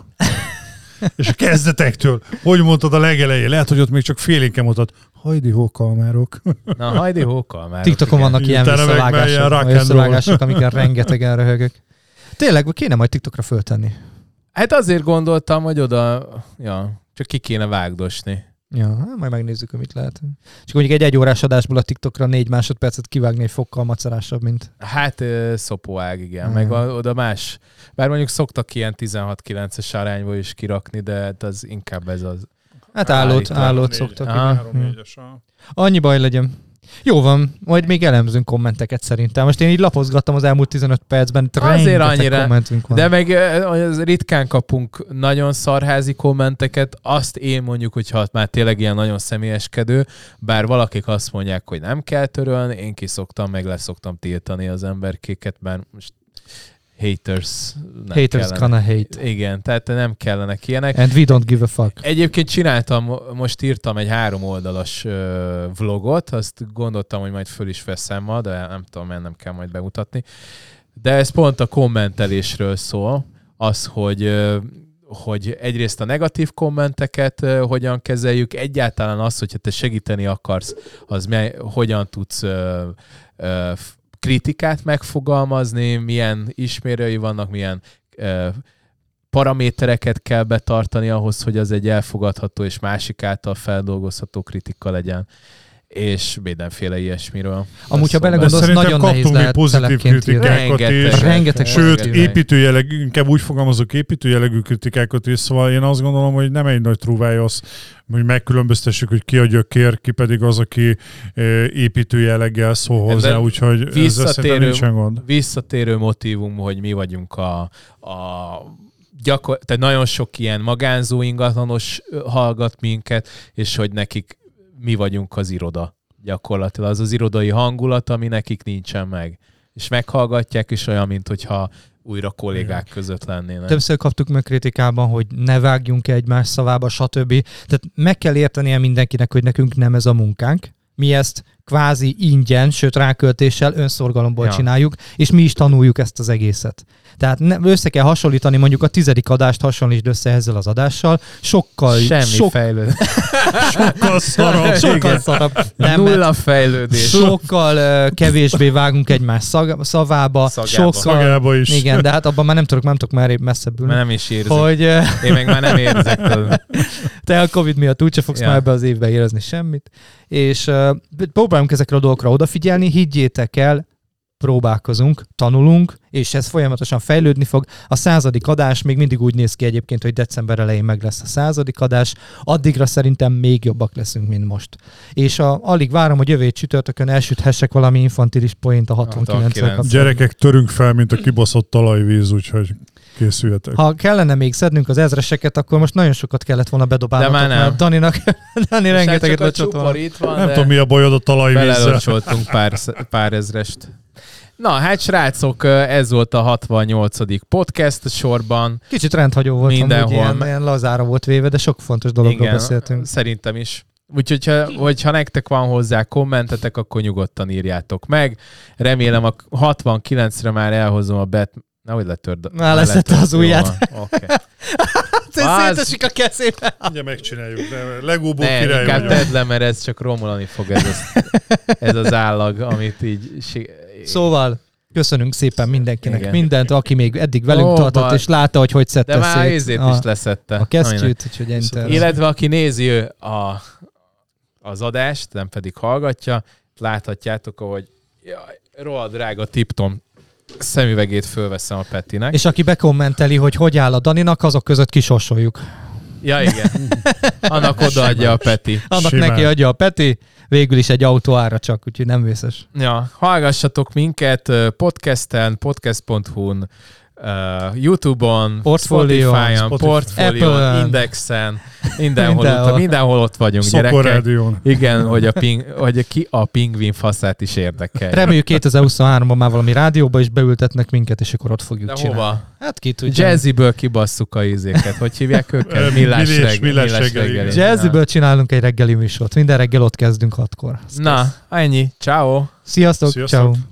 És a kezdetektől, hogy mondtad a legelején, lehet, hogy ott még csak félénken mondtad, hajdió kalmárok. Na, hajdi hókkal már. TikTokon igen. vannak ilyen Utána visszavágások, összevágások, amiken rengetegen röhögök. Tényleg, kéne majd TikTokra föltenni. Hát azért gondoltam, hogy oda, ja, csak ki kéne vágdosni. Ja, hát majd megnézzük, hogy mit lehet. Csak mondjuk egy egyórás adásból a TikTokra négy másodpercet kivágni egy fokkal macerásabb, mint... Hát szopóág, igen. Mhm. Meg a, oda más. Bár mondjuk szoktak ilyen 16-9-es arányból is kirakni, de hát az inkább ez az. Hát állót, állót szoktak. Aha. Annyi baj legyen. Jó van, majd még elemzünk kommenteket szerintem. Most én így lapozgattam az elmúlt 15 percben, Azért annyira, kommentünk van. De meg az ritkán kapunk nagyon szarházi kommenteket, azt én mondjuk, hogyha már tényleg ilyen nagyon személyeskedő, bár valakik azt mondják, hogy nem kell törölni, én ki szoktam, meg leszoktam tiltani az emberkéket, mert most haters nem Haters kellene. gonna hate. Igen, tehát nem kellenek ilyenek. And we don't give a fuck. Egyébként csináltam, most írtam egy három oldalas vlogot, azt gondoltam, hogy majd föl is veszem ma, de nem tudom, mert nem kell majd bemutatni. De ez pont a kommentelésről szól, az, hogy hogy egyrészt a negatív kommenteket ö, hogyan kezeljük, egyáltalán az, hogyha te segíteni akarsz, az mely, hogyan tudsz ö, f- kritikát megfogalmazni, milyen ismérői vannak, milyen ö, paramétereket kell betartani ahhoz, hogy az egy elfogadható és másik által feldolgozható kritika legyen és mindenféle ilyesmiről. Amúgy, ha belegondolsz, Szerintem nagyon nehéz lehet pozitív kritikákat Rengeteg. is. Rengeteg Sőt, Rengeteg. építőjelegű, inkább úgy fogalmazok, építőjelegű kritikákat is, szóval én azt gondolom, hogy nem egy nagy trúváj az, hogy megkülönböztessük, hogy ki a gyökér, ki pedig az, aki ö, építőjelleggel szól hozzá, Ebben úgyhogy ezzel visszatérő- nincsen gond. Visszatérő motivum, hogy mi vagyunk a, a gyakor- tehát nagyon sok ilyen magánzó ingatlanos hallgat minket, és hogy nekik mi vagyunk az iroda gyakorlatilag. Az az irodai hangulat, ami nekik nincsen meg. És meghallgatják, és olyan, mint hogyha újra kollégák között lennének. Többször kaptuk meg kritikában, hogy ne vágjunk egymás szavába, stb. Tehát meg kell értenie mindenkinek, hogy nekünk nem ez a munkánk. Mi ezt kvázi ingyen, sőt ráköltéssel, önszorgalomból ja. csináljuk, és mi is tanuljuk ezt az egészet. Tehát ne, össze kell hasonlítani, mondjuk a tizedik adást hasonlítsd össze ezzel az adással, sokkal, Semmi sok, fejlődés. Sokkal szarabb. sokkal szarabb. Nem, Nulla fejlődés. sokkal uh, kevésbé vágunk egymás szag, szavába, Szagába. sokkal... Szagába is. Igen, de hát abban már nem tudok, nem tudok már messzebbül. Mert nem is érzek. Hogy uh, Én meg már nem érzek. te a Covid miatt úgyse fogsz ja. már ebbe az évbe érezni semmit. És uh, próbálunk ezekre a dolgokra odafigyelni, higgyétek el, próbálkozunk, tanulunk, és ez folyamatosan fejlődni fog. A századik adás még mindig úgy néz ki egyébként, hogy december elején meg lesz a századik adás. Addigra szerintem még jobbak leszünk, mint most. És a, alig várom, hogy jövő csütörtökön elsüthessek valami infantilis poént a 69 69. Gyerekek, törünk fel, mint a kibaszott talajvíz, úgyhogy készüljetek. Ha kellene még szednünk az ezreseket, akkor most nagyon sokat kellett volna bedobálnotok, De már nem. mert Daninak, Dani rengeteget Csak a csupor lecsatolt. itt van, Nem de tudom, mi a bajod a talajvízzel. belelocsoltunk pár, pár ezrest. Na, hát srácok, ez volt a 68. podcast sorban. Kicsit rendhagyó volt, Mindenhol. Mindenhol. Ilyen, ilyen lazára volt véve, de sok fontos dologról Igen, beszéltünk. Szerintem is. Úgyhogy, ha, hogyha nektek van hozzá kommentetek, akkor nyugodtan írjátok meg. Remélem a 69-re már elhozom a bet... Nehogy letörd. Már leszette az ujját. Oké. Okay. Az- Szétesik a kezébe. Ugye megcsináljuk, de legóból Ne, király inkább tedd le, mert ez csak romolani fog ez az, ez az állag, amit így... Szóval, köszönünk szépen mindenkinek, Igen. Mindent, aki még eddig velünk oh, tartott, baj. és látta, hogy hogy szedte De már szét ezért a, is leszette. a kesztyűt, úgyhogy erről. Illetve aki nézi ő a, az adást, nem pedig hallgatja, láthatjátok, hogy jaj, rohadt drága tiptom szemüvegét fölveszem a Petinek. És aki bekommenteli, hogy hogy áll a Daninak, azok között kisorsoljuk. Ja, igen. Annak odaadja a Peti. Annak Simán. neki adja a Peti, végül is egy autó ára csak, úgyhogy nem vészes. Ja, hallgassatok minket podcasten, podcast.hu-n, uh, YouTube-on, Portfolio, Spotify-on, Spotify. Apple-en. Indexen, mindenhol, Mindenhol. ott, mindenhol ott vagyunk, Szokor gyerekek. rádión. Igen, hogy, a ping, hogy a ki a pingvin faszát is érdekel. Reméljük 2023-ban már valami rádióba is beültetnek minket, és akkor ott fogjuk De csinálni. hova? Hát ki tudja. Jazzyből kibasszuk a izéket. Hogy hívják őket? Millás, reg, millás millás reggeli. reggeli. Jazzyből csinálunk egy reggeli műsort. Minden reggel ott kezdünk hatkor. Na, ennyi. Ciao. Sziasztok, Sziasztok. ciao.